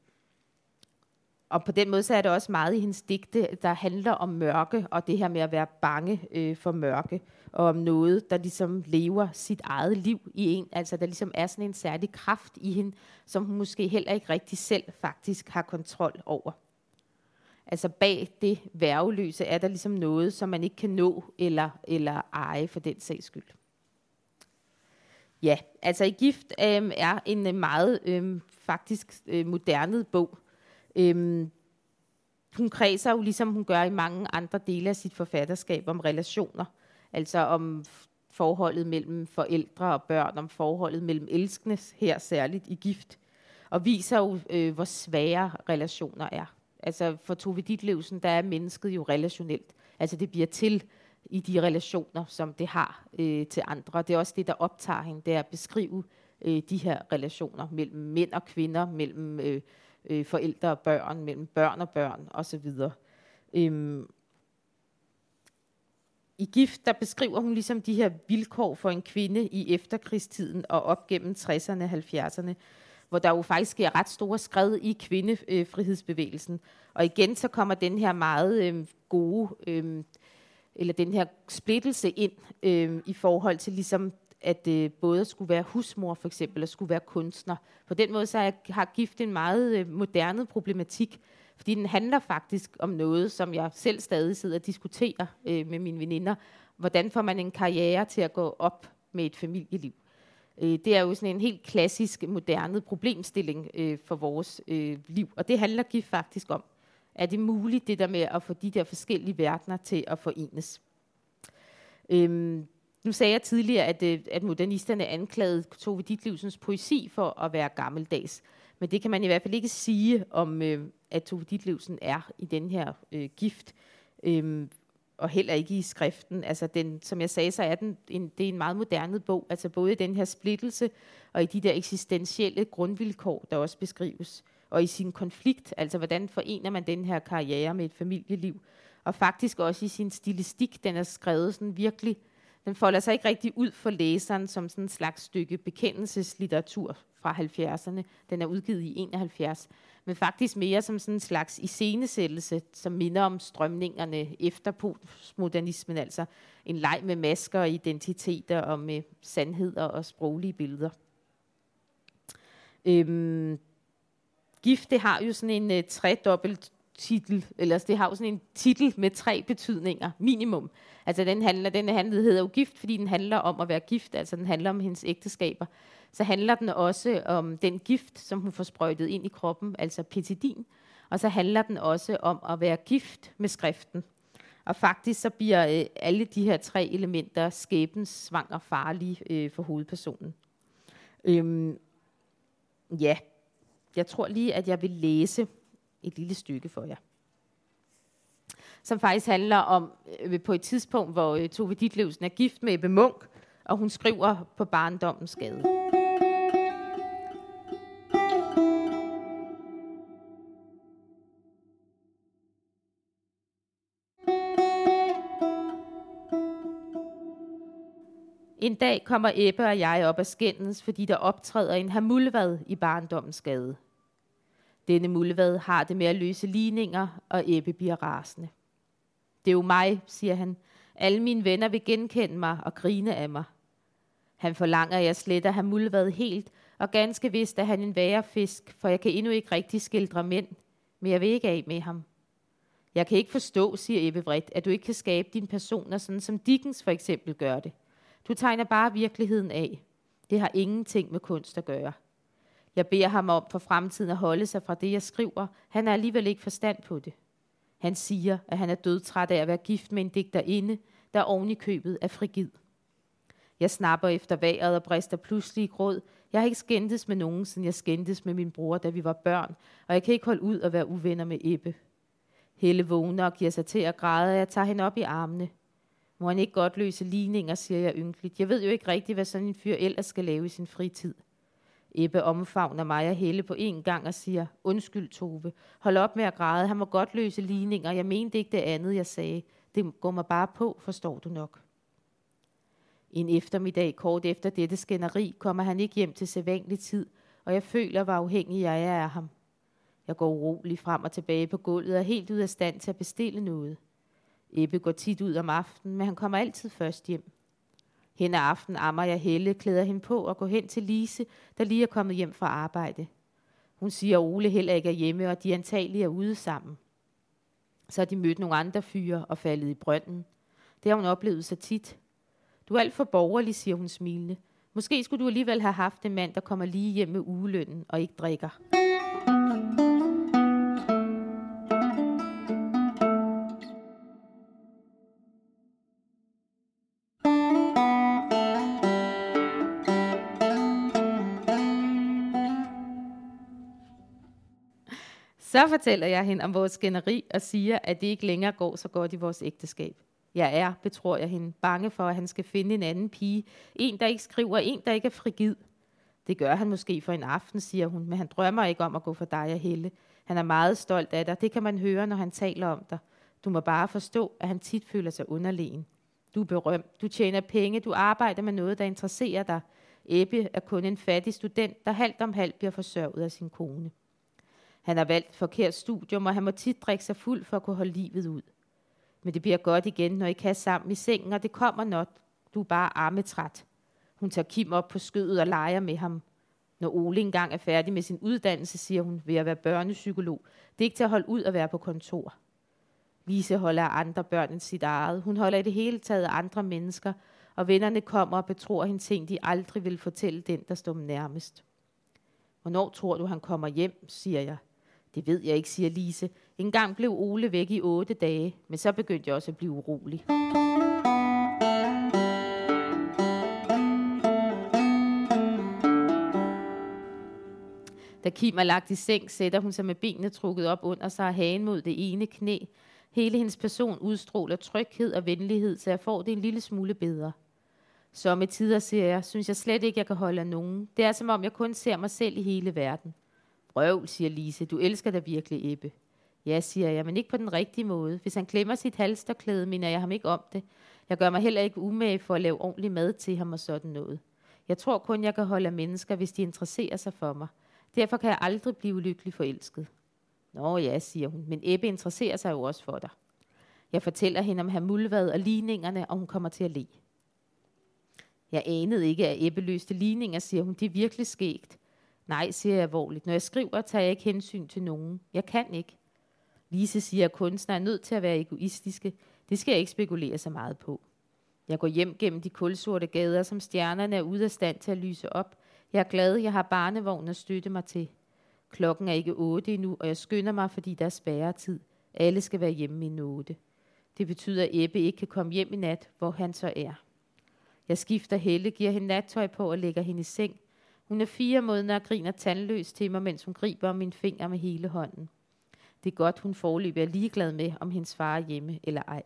og på den måde så er det også meget i hendes digte, der handler om mørke, og det her med at være bange øh, for mørke, og om noget, der ligesom lever sit eget liv i en. Altså der ligesom er sådan en særlig kraft i hende, som hun måske heller ikke rigtig selv faktisk har kontrol over. Altså bag det værveløse er der ligesom noget, som man ikke kan nå eller, eller eje for den sags skyld. Ja, altså i gift øh, er en øh, meget øh, faktisk øh, moderne bog, Øhm, hun kredser jo, ligesom hun gør i mange andre dele af sit forfatterskab, om relationer. Altså om forholdet mellem forældre og børn, om forholdet mellem elskende, her særligt i gift. Og viser jo, øh, hvor svære relationer er. Altså for Tove Ditlevsen, der er mennesket jo relationelt. Altså det bliver til i de relationer, som det har øh, til andre. Det er også det, der optager hende, det er at beskrive øh, de her relationer mellem mænd og kvinder, mellem øh, øh, forældre og børn, mellem børn og børn osv. Øhm, I Gift, der beskriver hun ligesom de her vilkår for en kvinde i efterkrigstiden og op gennem 60'erne og 70'erne, hvor der jo faktisk sker ret store skred i kvindefrihedsbevægelsen. Og igen så kommer den her meget øh, gode, øh, eller den her splittelse ind øh, i forhold til ligesom at øh, både skulle være husmor for eksempel, og skulle være kunstner. På den måde så har gift en meget øh, moderne problematik, fordi den handler faktisk om noget, som jeg selv stadig sidder og diskuterer øh, med mine veninder. Hvordan får man en karriere til at gå op med et familieliv? Øh, det er jo sådan en helt klassisk, moderne problemstilling øh, for vores øh, liv, og det handler GIF faktisk om. Er det muligt, det der med at få de der forskellige verdener til at forenes? Øhm, nu sagde jeg tidligere, at, øh, at modernisterne anklagede Tove Ditlevsens poesi for at være gammeldags. Men det kan man i hvert fald ikke sige om, øh, at Tove Ditlevsen er i den her øh, gift. Øhm, og heller ikke i skriften. Altså den, som jeg sagde, så er den en, det er en meget moderne bog. Altså både i den her splittelse og i de der eksistentielle grundvilkår, der også beskrives. Og i sin konflikt, altså hvordan forener man den her karriere med et familieliv. Og faktisk også i sin stilistik, den er skrevet sådan virkelig den folder sig ikke rigtig ud for læseren som sådan en slags stykke bekendelseslitteratur fra 70'erne. Den er udgivet i 71, men faktisk mere som sådan en slags iscenesættelse, som minder om strømningerne efter postmodernismen, altså en leg med masker og identiteter og med sandheder og sproglige billeder. Øhm, gift, det har jo sådan en øh, tredobbelt titel, eller det har jo sådan en titel med tre betydninger, minimum. Altså den handler, den handler, hedder jo gift, fordi den handler om at være gift, altså den handler om hendes ægteskaber. Så handler den også om den gift, som hun får sprøjtet ind i kroppen, altså petidin. Og så handler den også om at være gift med skriften. Og faktisk så bliver øh, alle de her tre elementer skæbens svanger farlige øh, for hovedpersonen. Øhm, ja, jeg tror lige, at jeg vil læse et lille stykke for jer. Som faktisk handler om øh, på et tidspunkt, hvor øh, Tove Ditlevsen er gift med Ebbe Munk, og hun skriver på barndommens gade. En dag kommer Ebbe og jeg op af skændens, fordi der optræder en hamulvad i barndommens gade. Denne mulvad har det med at løse ligninger, og Ebbe bliver rasende. Det er jo mig, siger han. Alle mine venner vil genkende mig og grine af mig. Han forlanger, at jeg sletter hamulvad helt, og ganske vist er han en værre fisk, for jeg kan endnu ikke rigtig skildre mænd, men jeg vil ikke af med ham. Jeg kan ikke forstå, siger Ebbe vredt, at du ikke kan skabe dine personer, sådan som Dickens for eksempel gør det. Du tegner bare virkeligheden af. Det har ingenting med kunst at gøre. Jeg beder ham om for fremtiden at holde sig fra det, jeg skriver. Han er alligevel ikke forstand på det. Han siger, at han er dødtræt af at være gift med en digterinde, der oven i købet er frigid. Jeg snapper efter vejret og brister pludselig i gråd. Jeg har ikke skændtes med nogen, siden jeg skændtes med min bror, da vi var børn, og jeg kan ikke holde ud at være uvenner med Ebbe. Helle vågner og giver sig til at græde, og jeg tager hende op i armene. Må han ikke godt løse ligninger, siger jeg ynkeligt. Jeg ved jo ikke rigtigt, hvad sådan en fyr ellers skal lave i sin fritid. Ebbe omfavner mig og Helle på en gang og siger, undskyld Tove, hold op med at græde, han må godt løse ligninger, jeg mente ikke det andet, jeg sagde. Det går mig bare på, forstår du nok. En eftermiddag kort efter dette skænderi kommer han ikke hjem til sædvanlig tid, og jeg føler, hvor afhængig jeg er af ham. Jeg går urolig frem og tilbage på gulvet og er helt ud af stand til at bestille noget. Ebbe går tit ud om aftenen, men han kommer altid først hjem. Hen af aften ammer jeg Helle, klæder hende på og går hen til Lise, der lige er kommet hjem fra arbejde. Hun siger, at Ole heller ikke er hjemme, og de antageligt er ude sammen. Så har de mødt nogle andre fyre og faldet i brønden. Det har hun oplevet så tit. Du er alt for borgerlig, siger hun smilende. Måske skulle du alligevel have haft en mand, der kommer lige hjem med ugelønnen og ikke drikker. Så fortæller jeg hende om vores skænderi og siger, at det ikke længere går så godt i vores ægteskab. Jeg er, betror jeg hende, bange for, at han skal finde en anden pige. En, der ikke skriver, en, der ikke er frigid. Det gør han måske for en aften, siger hun, men han drømmer ikke om at gå for dig og Helle. Han er meget stolt af dig. Det kan man høre, når han taler om dig. Du må bare forstå, at han tit føler sig underlegen. Du er berømt, du tjener penge, du arbejder med noget, der interesserer dig. Ebbe er kun en fattig student, der halvt om halvt bliver forsørget af sin kone. Han har valgt forkert studium, og han må tit drikke sig fuld for at kunne holde livet ud. Men det bliver godt igen, når I kan sammen i sengen, og det kommer nok. Du er bare armetræt. Hun tager Kim op på skødet og leger med ham. Når Ole engang er færdig med sin uddannelse, siger hun, ved at være børnepsykolog. Det er ikke til at holde ud at være på kontor. Lise holder af andre børn end sit eget. Hun holder i det hele taget af andre mennesker, og vennerne kommer og betror hende ting, de aldrig vil fortælle den, der står nærmest. Hvornår tror du, han kommer hjem, siger jeg. Det ved jeg ikke, siger Lise. En gang blev Ole væk i otte dage, men så begyndte jeg også at blive urolig. Da Kim er lagt i seng, sætter hun sig med benene trukket op under sig og hagen mod det ene knæ. Hele hendes person udstråler tryghed og venlighed, så jeg får det en lille smule bedre. Så med tider, siger jeg, synes jeg slet ikke, jeg kan holde af nogen. Det er som om, jeg kun ser mig selv i hele verden vrøvl, siger Lise, du elsker da virkelig Ebbe. Ja, siger jeg, men ikke på den rigtige måde. Hvis han klemmer sit halsterklæde, minder jeg ham ikke om det. Jeg gør mig heller ikke umage for at lave ordentlig mad til ham og sådan noget. Jeg tror kun, jeg kan holde af mennesker, hvis de interesserer sig for mig. Derfor kan jeg aldrig blive lykkelig forelsket. Nå ja, siger hun, men Ebbe interesserer sig jo også for dig. Jeg fortæller hende om Hamulvad og ligningerne, og hun kommer til at le. Jeg anede ikke, at Ebbe løste ligninger, siger hun. Det er virkelig skægt. Nej, siger jeg alvorligt. Når jeg skriver, tager jeg ikke hensyn til nogen. Jeg kan ikke. Lise siger, at kunstnere er nødt til at være egoistiske. Det skal jeg ikke spekulere så meget på. Jeg går hjem gennem de kulsorte gader, som stjernerne er ude af stand til at lyse op. Jeg er glad, jeg har barnevognen at støtte mig til. Klokken er ikke otte endnu, og jeg skynder mig, fordi der er spærretid. Alle skal være hjemme i otte. Det betyder, at Ebbe ikke kan komme hjem i nat, hvor han så er. Jeg skifter Helle, giver hende nattøj på og lægger hende i seng. Hun er fire måneder og griner tandløst til mig, mens hun griber min finger med hele hånden. Det er godt, hun forløbig er ligeglad med, om hendes far er hjemme eller ej.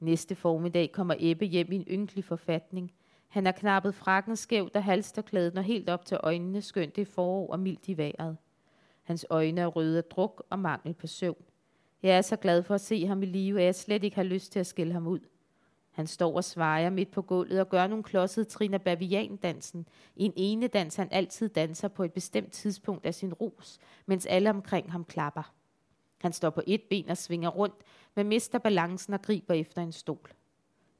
Næste formiddag kommer Ebbe hjem i en ynkelig forfatning. Han har knappet frakken skævt og halsterklædet når helt op til øjnene, skønt det forår og mildt i vejret. Hans øjne er røde af druk og mangel på søvn. Jeg er så glad for at se ham i live, at jeg slet ikke har lyst til at skille ham ud. Han står og svejer midt på gulvet og gør nogle klodsede trin af baviandansen. En ene dans, han altid danser på et bestemt tidspunkt af sin rus, mens alle omkring ham klapper. Han står på et ben og svinger rundt, men mister balancen og griber efter en stol.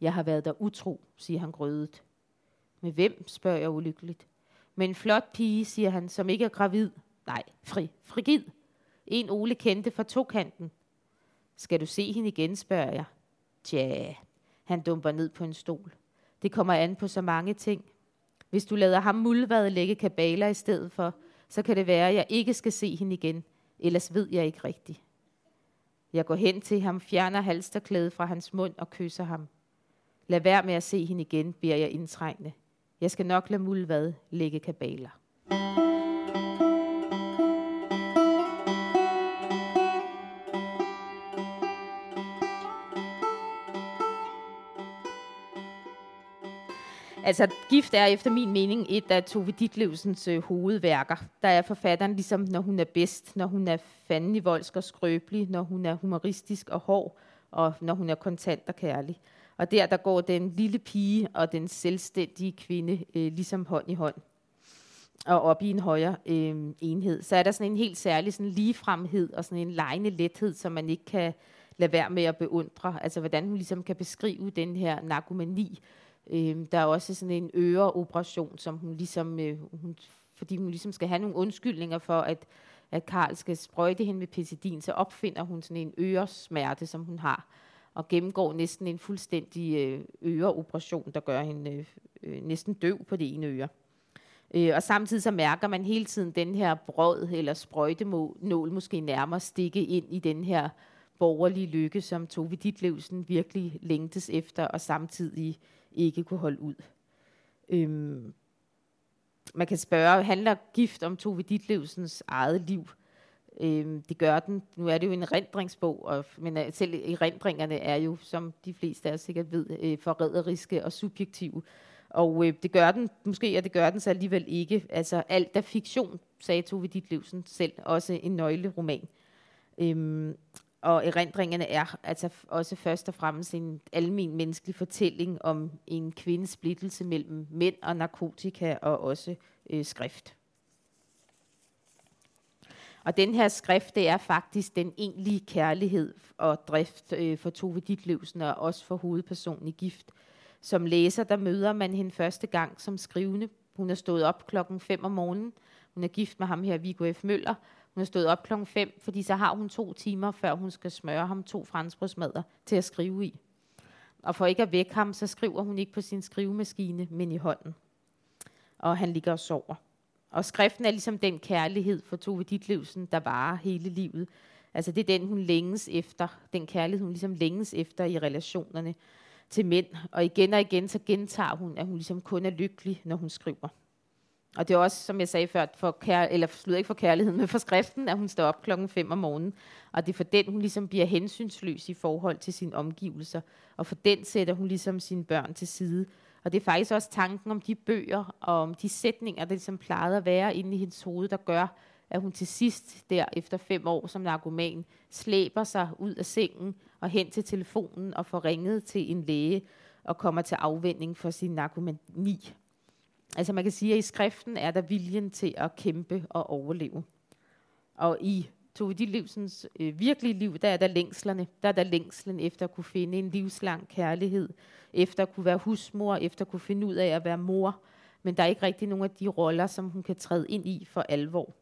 Jeg har været der utro, siger han grødet. Med hvem, spørger jeg ulykkeligt. Med en flot pige, siger han, som ikke er gravid. Nej, fri, frigid. En Ole kendte fra tokanten. Skal du se hende igen, spørger jeg. Tja, han dumper ned på en stol. Det kommer an på så mange ting. Hvis du lader ham muldvad lægge kabaler i stedet for, så kan det være, at jeg ikke skal se hende igen. Ellers ved jeg ikke rigtigt. Jeg går hen til ham, fjerner halsterklædet fra hans mund og kysser ham. Lad være med at se hende igen, beder jeg indtrængende. Jeg skal nok lade muldvad lægge kabaler. Altså, gift er efter min mening et af Tove Ditlevsens øh, hovedværker. Der er forfatteren ligesom, når hun er bedst, når hun er fanden i voldsk og skrøbelig, når hun er humoristisk og hård, og når hun er kontant og kærlig. Og der, der går den lille pige og den selvstændige kvinde øh, ligesom hånd i hånd og op i en højere øh, enhed. Så er der sådan en helt særlig sådan ligefremhed og sådan en lejende lethed, som man ikke kan lade være med at beundre. Altså hvordan hun ligesom kan beskrive den her narkomani, Øh, der er også sådan en øreoperation, som hun ligesom, øh, hun, fordi hun ligesom skal have nogle undskyldninger for, at, at Karl skal sprøjte hende med pesidin, så opfinder hun sådan en øresmerte, som hun har, og gennemgår næsten en fuldstændig øh, øreoperation, der gør hende øh, øh, næsten døv på det ene øre. Øh, og samtidig så mærker man hele tiden den her brød eller sprøjtenål måske nærmere stikke ind i den her borgerlige lykke, som Tove Ditlevsen virkelig længtes efter, og samtidig ikke kunne holde ud. Øhm, man kan spørge, handler gift om Tove Ditlevsens eget liv? Øhm, det gør den. Nu er det jo en rendringsbog, og, men øh, selv erindringerne er jo, som de fleste af os sikkert ved, øh, forræderiske og subjektive. Og øh, det gør den, måske, og det gør den så alligevel ikke. Altså, alt er fiktion, sagde Tove Ditlevsen selv, også en nøgleroman. Øhm, og erindringerne er altså også først og fremmest en almen menneskelig fortælling om en kvindes splittelse mellem mænd og narkotika og også øh, skrift. Og den her skrift, det er faktisk den egentlige kærlighed og drift øh, for Tove Ditlevsen og også for hovedpersonen i Gift. Som læser, der møder man hende første gang som skrivende. Hun er stået op klokken 5 om morgenen. Hun er gift med ham her, Viggo F. Møller, hun er stået op klokken 5, fordi så har hun to timer, før hun skal smøre ham to franskbrødsmadder til at skrive i. Og for ikke at vække ham, så skriver hun ikke på sin skrivemaskine, men i hånden. Og han ligger og sover. Og skriften er ligesom den kærlighed for Tove Ditlevsen, der varer hele livet. Altså det er den, hun længes efter. Den kærlighed, hun ligesom længes efter i relationerne til mænd. Og igen og igen, så gentager hun, at hun ligesom kun er lykkelig, når hun skriver. Og det er også, som jeg sagde før, for kær, eller slutter ikke for kærligheden, men for skriften, at hun står op klokken 5 om morgenen. Og det er for den, hun ligesom bliver hensynsløs i forhold til sine omgivelser. Og for den sætter hun ligesom sine børn til side. Og det er faktisk også tanken om de bøger og om de sætninger, der ligesom plejede at være inde i hendes hoved, der gør, at hun til sidst, der efter fem år som narkoman, slæber sig ud af sengen og hen til telefonen og får ringet til en læge og kommer til afvending for sin narkomani. Altså man kan sige, at i skriften er der viljen til at kæmpe og overleve. Og i Tove Livsens øh, virkelige liv, der er der længslerne. Der er der længslen efter at kunne finde en livslang kærlighed, efter at kunne være husmor, efter at kunne finde ud af at være mor. Men der er ikke rigtig nogen af de roller, som hun kan træde ind i for alvor.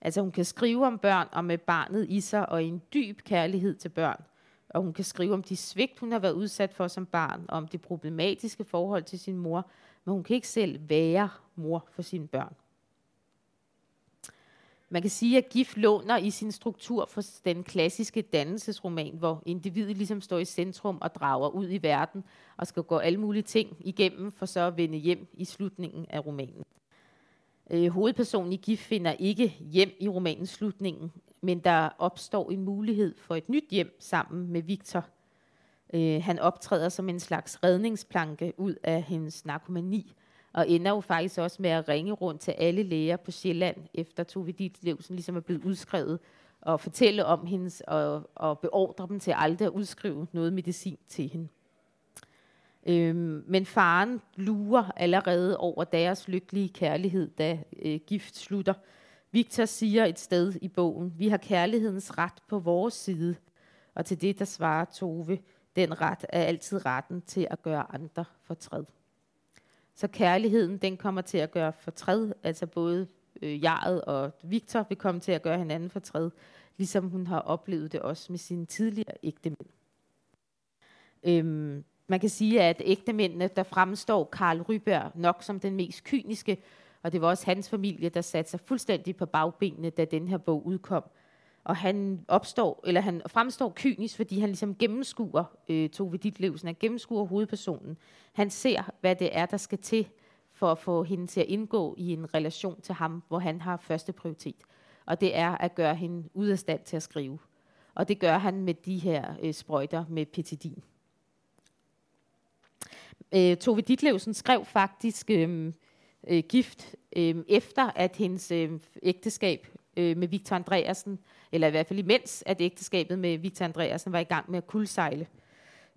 Altså hun kan skrive om børn og med barnet i sig og en dyb kærlighed til børn. Og hun kan skrive om de svigt, hun har været udsat for som barn, og om det problematiske forhold til sin mor, men hun kan ikke selv være mor for sine børn. Man kan sige, at Gif låner i sin struktur for den klassiske dannelsesroman, hvor individet ligesom står i centrum og drager ud i verden og skal gå alle mulige ting igennem, for så at vende hjem i slutningen af romanen. Øh, hovedpersonen i Gif finder ikke hjem i romanens slutningen, men der opstår en mulighed for et nyt hjem sammen med Victor. Øh, han optræder som en slags redningsplanke ud af hendes narkomani, og ender jo faktisk også med at ringe rundt til alle læger på Sjælland, efter Tove Ditlevsen ligesom er blevet udskrevet, og fortælle om hendes, og, og beordre dem til aldrig at udskrive noget medicin til hende. Øhm, men faren lurer allerede over deres lykkelige kærlighed, da øh, gift slutter. Victor siger et sted i bogen, vi har kærlighedens ret på vores side. Og til det, der svarer Tove, den ret er altid retten til at gøre andre fortræd. Så kærligheden, den kommer til at gøre fortræd, altså både øh, Jaret og Victor vil komme til at gøre hinanden fortræd, ligesom hun har oplevet det også med sine tidligere ægtemænd. Øhm, man kan sige, at ægtemændene, der fremstår Karl Ryberg nok som den mest kyniske, og det var også hans familie, der satte sig fuldstændig på bagbenene, da den her bog udkom. Og han opstår, eller han fremstår kynisk, fordi han ligesom gennemskuer øh, Tove Ditlevsen, han gennemskuer hovedpersonen. Han ser, hvad det er, der skal til for at få hende til at indgå i en relation til ham, hvor han har første prioritet. Og det er at gøre hende ud af stand til at skrive. Og det gør han med de her øh, sprøjter med petidin. Øh, Tove Ditlevsen skrev faktisk øh, øh, gift øh, efter, at hendes øh, ægteskab øh, med Victor Andreasen, eller i hvert fald imens, at ægteskabet med Victor Andreasen var i gang med at kuldsejle.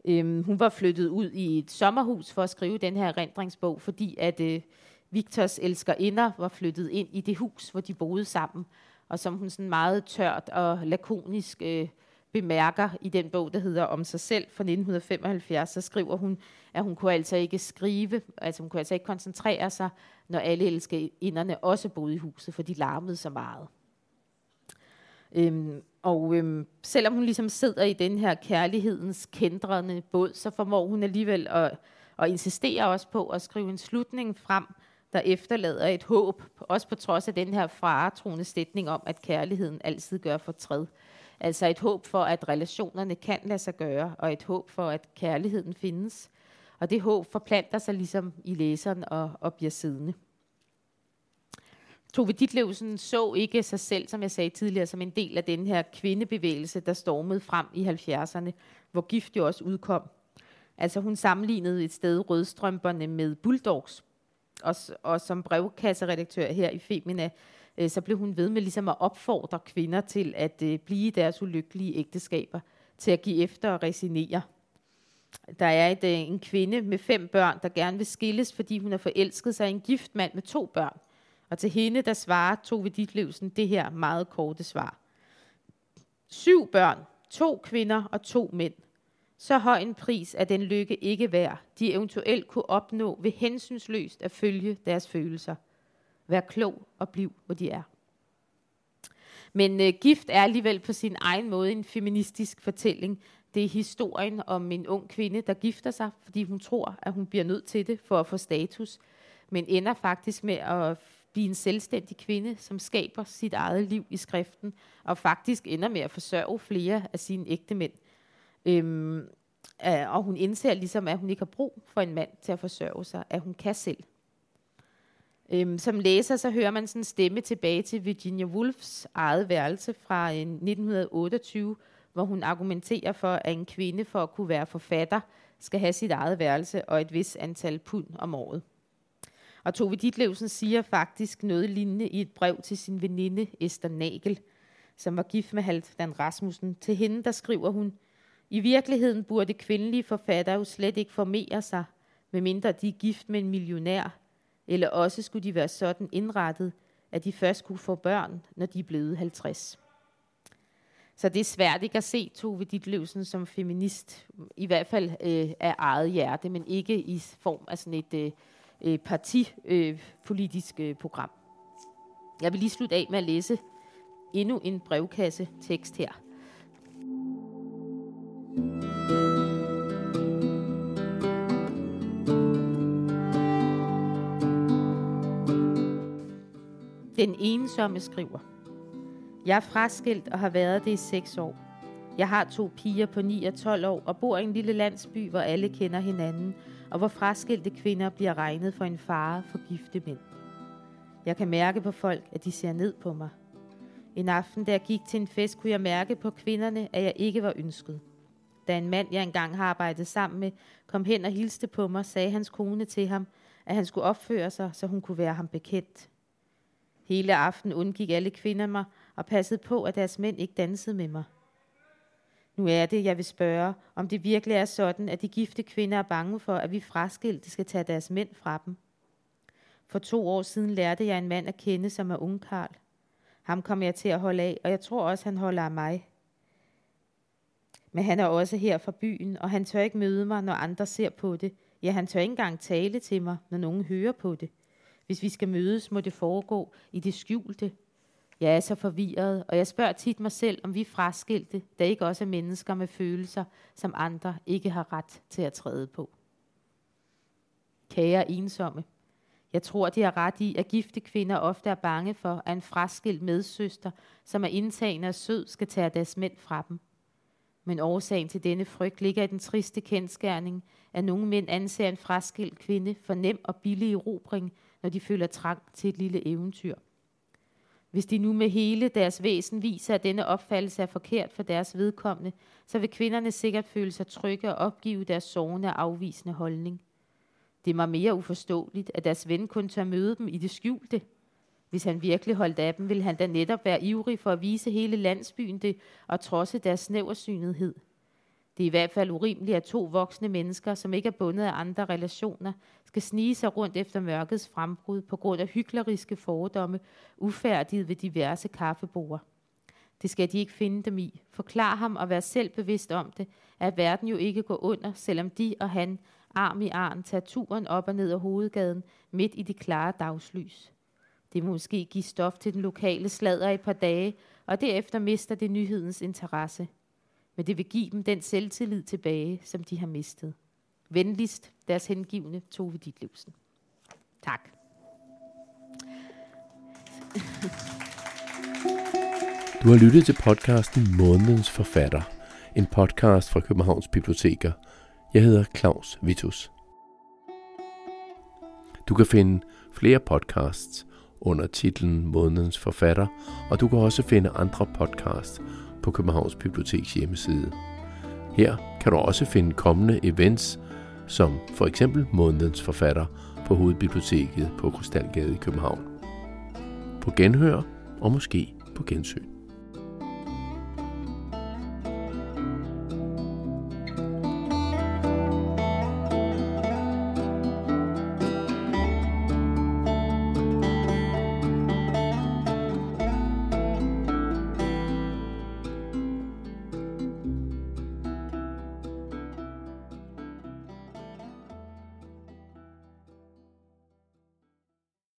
Øhm, hun var flyttet ud i et sommerhus for at skrive den her erindringsbog, fordi at øh, Victors elskerinder var flyttet ind i det hus, hvor de boede sammen, og som hun sådan meget tørt og lakonisk øh, bemærker i den bog, der hedder Om sig selv fra 1975, så skriver hun, at hun kunne altså ikke skrive, altså hun kunne altså ikke koncentrere sig, når alle elskerinderne også boede i huset, for de larmede så meget. Øhm, og øhm, selvom hun ligesom sidder i den her kærlighedens kendrende båd, så formår hun alligevel at, at insistere også på at skrive en slutning frem, der efterlader et håb, også på trods af den her faretroende stilling om, at kærligheden altid gør fortræd. Altså et håb for, at relationerne kan lade sig gøre, og et håb for, at kærligheden findes. Og det håb forplanter sig ligesom i læseren og, og bliver siddende. Tove Ditlevsen så ikke sig selv, som jeg sagde tidligere, som en del af den her kvindebevægelse, der stormede frem i 70'erne, hvor gift jo også udkom. Altså hun sammenlignede et sted rødstrømperne med bulldogs, og, og som brevkasseredaktør her i Femina, øh, så blev hun ved med ligesom at opfordre kvinder til at øh, blive deres ulykkelige ægteskaber, til at give efter og resignere. Der er et, øh, en kvinde med fem børn, der gerne vil skilles, fordi hun har forelsket sig i en gift mand med to børn. Og til hende, der svarer Tove Ditlevsen det her meget korte svar. Syv børn, to kvinder og to mænd. Så høj en pris er den lykke ikke værd, de eventuelt kunne opnå ved hensynsløst at følge deres følelser. Vær klog og bliv, hvor de er. Men øh, gift er alligevel på sin egen måde en feministisk fortælling. Det er historien om en ung kvinde, der gifter sig, fordi hun tror, at hun bliver nødt til det for at få status, men ender faktisk med at blive en selvstændig kvinde, som skaber sit eget liv i skriften, og faktisk ender med at forsørge flere af sine ægte mænd. Øhm, øh, og hun indser ligesom, at hun ikke har brug for en mand til at forsørge sig, at hun kan selv. Øhm, som læser, så hører man sådan en stemme tilbage til Virginia Woolfs eget værelse fra øh, 1928, hvor hun argumenterer for, at en kvinde for at kunne være forfatter, skal have sit eget værelse og et vis antal pund om året. Og Tove Ditlevsen siger faktisk noget lignende i et brev til sin veninde Esther Nagel, som var gift med Halvdan Rasmussen. Til hende, der skriver hun, i virkeligheden burde kvindelige forfattere jo slet ikke formere sig, medmindre de er gift med en millionær, eller også skulle de være sådan indrettet, at de først kunne få børn, når de er blevet 50. Så det er svært ikke at se Tove Ditlevsen som feminist, i hvert fald øh, af eget hjerte, men ikke i form af sådan et øh, øh, partipolitisk øh, program. Jeg vil lige slutte af med at læse endnu en brevkasse tekst her. Den ensomme skriver. Jeg er fraskilt og har været det i seks år. Jeg har to piger på 9 og 12 år og bor i en lille landsby, hvor alle kender hinanden, og hvor fraskilte kvinder bliver regnet for en fare for gifte mænd. Jeg kan mærke på folk, at de ser ned på mig. En aften, da jeg gik til en fest, kunne jeg mærke på kvinderne, at jeg ikke var ønsket. Da en mand, jeg engang har arbejdet sammen med, kom hen og hilste på mig, sagde hans kone til ham, at han skulle opføre sig, så hun kunne være ham bekendt. Hele aften undgik alle kvinder mig og passede på, at deres mænd ikke dansede med mig. Nu er det, jeg vil spørge, om det virkelig er sådan, at de gifte kvinder er bange for, at vi fraskilte skal tage deres mænd fra dem. For to år siden lærte jeg en mand at kende, som er ungkarl. Ham kom jeg til at holde af, og jeg tror også, han holder af mig. Men han er også her fra byen, og han tør ikke møde mig, når andre ser på det. Ja, han tør ikke engang tale til mig, når nogen hører på det. Hvis vi skal mødes, må det foregå i det skjulte. Jeg er så forvirret, og jeg spørger tit mig selv, om vi er fraskilte, der ikke også er mennesker med følelser, som andre ikke har ret til at træde på. Kære ensomme, jeg tror, de har ret i, at gifte kvinder ofte er bange for, at en fraskilt medsøster, som er indtagende og sød, skal tage deres mænd fra dem. Men årsagen til denne frygt ligger i den triste kendskærning, at nogle mænd anser en fraskilt kvinde for nem og billig erobring, når de føler trang til et lille eventyr. Hvis de nu med hele deres væsen viser, at denne opfattelse er forkert for deres vedkommende, så vil kvinderne sikkert føle sig trygge og opgive deres sovende og afvisende holdning. Det er mig mere uforståeligt, at deres ven kun tør møde dem i det skjulte. Hvis han virkelig holdt af dem, ville han da netop være ivrig for at vise hele landsbyen det og trodse deres snæversynethed. Det er i hvert fald urimeligt, at to voksne mennesker, som ikke er bundet af andre relationer, skal snige sig rundt efter mørkets frembrud på grund af hykleriske fordomme, ufærdige ved diverse kaffebord. Det skal de ikke finde dem i. Forklar ham og vær selv bevidst om det, at verden jo ikke går under, selvom de og han arm i arm tager turen op og ned ad hovedgaden midt i det klare dagslys. Det må måske give stof til den lokale sladder i et par dage, og derefter mister det nyhedens interesse. Men det vil give dem den selvtillid tilbage, som de har mistet. Venligst deres hengivne Tove Ditlevsen. Tak. Du har lyttet til podcasten Månedens Forfatter, en podcast fra Københavns Biblioteker. Jeg hedder Claus Vitus. Du kan finde flere podcasts under titlen Månedens Forfatter, og du kan også finde andre podcasts på Københavns Biblioteks hjemmeside. Her kan du også finde kommende events, som for eksempel Månedens Forfatter på Hovedbiblioteket på Kristalgade i København. På genhør og måske på gensyn.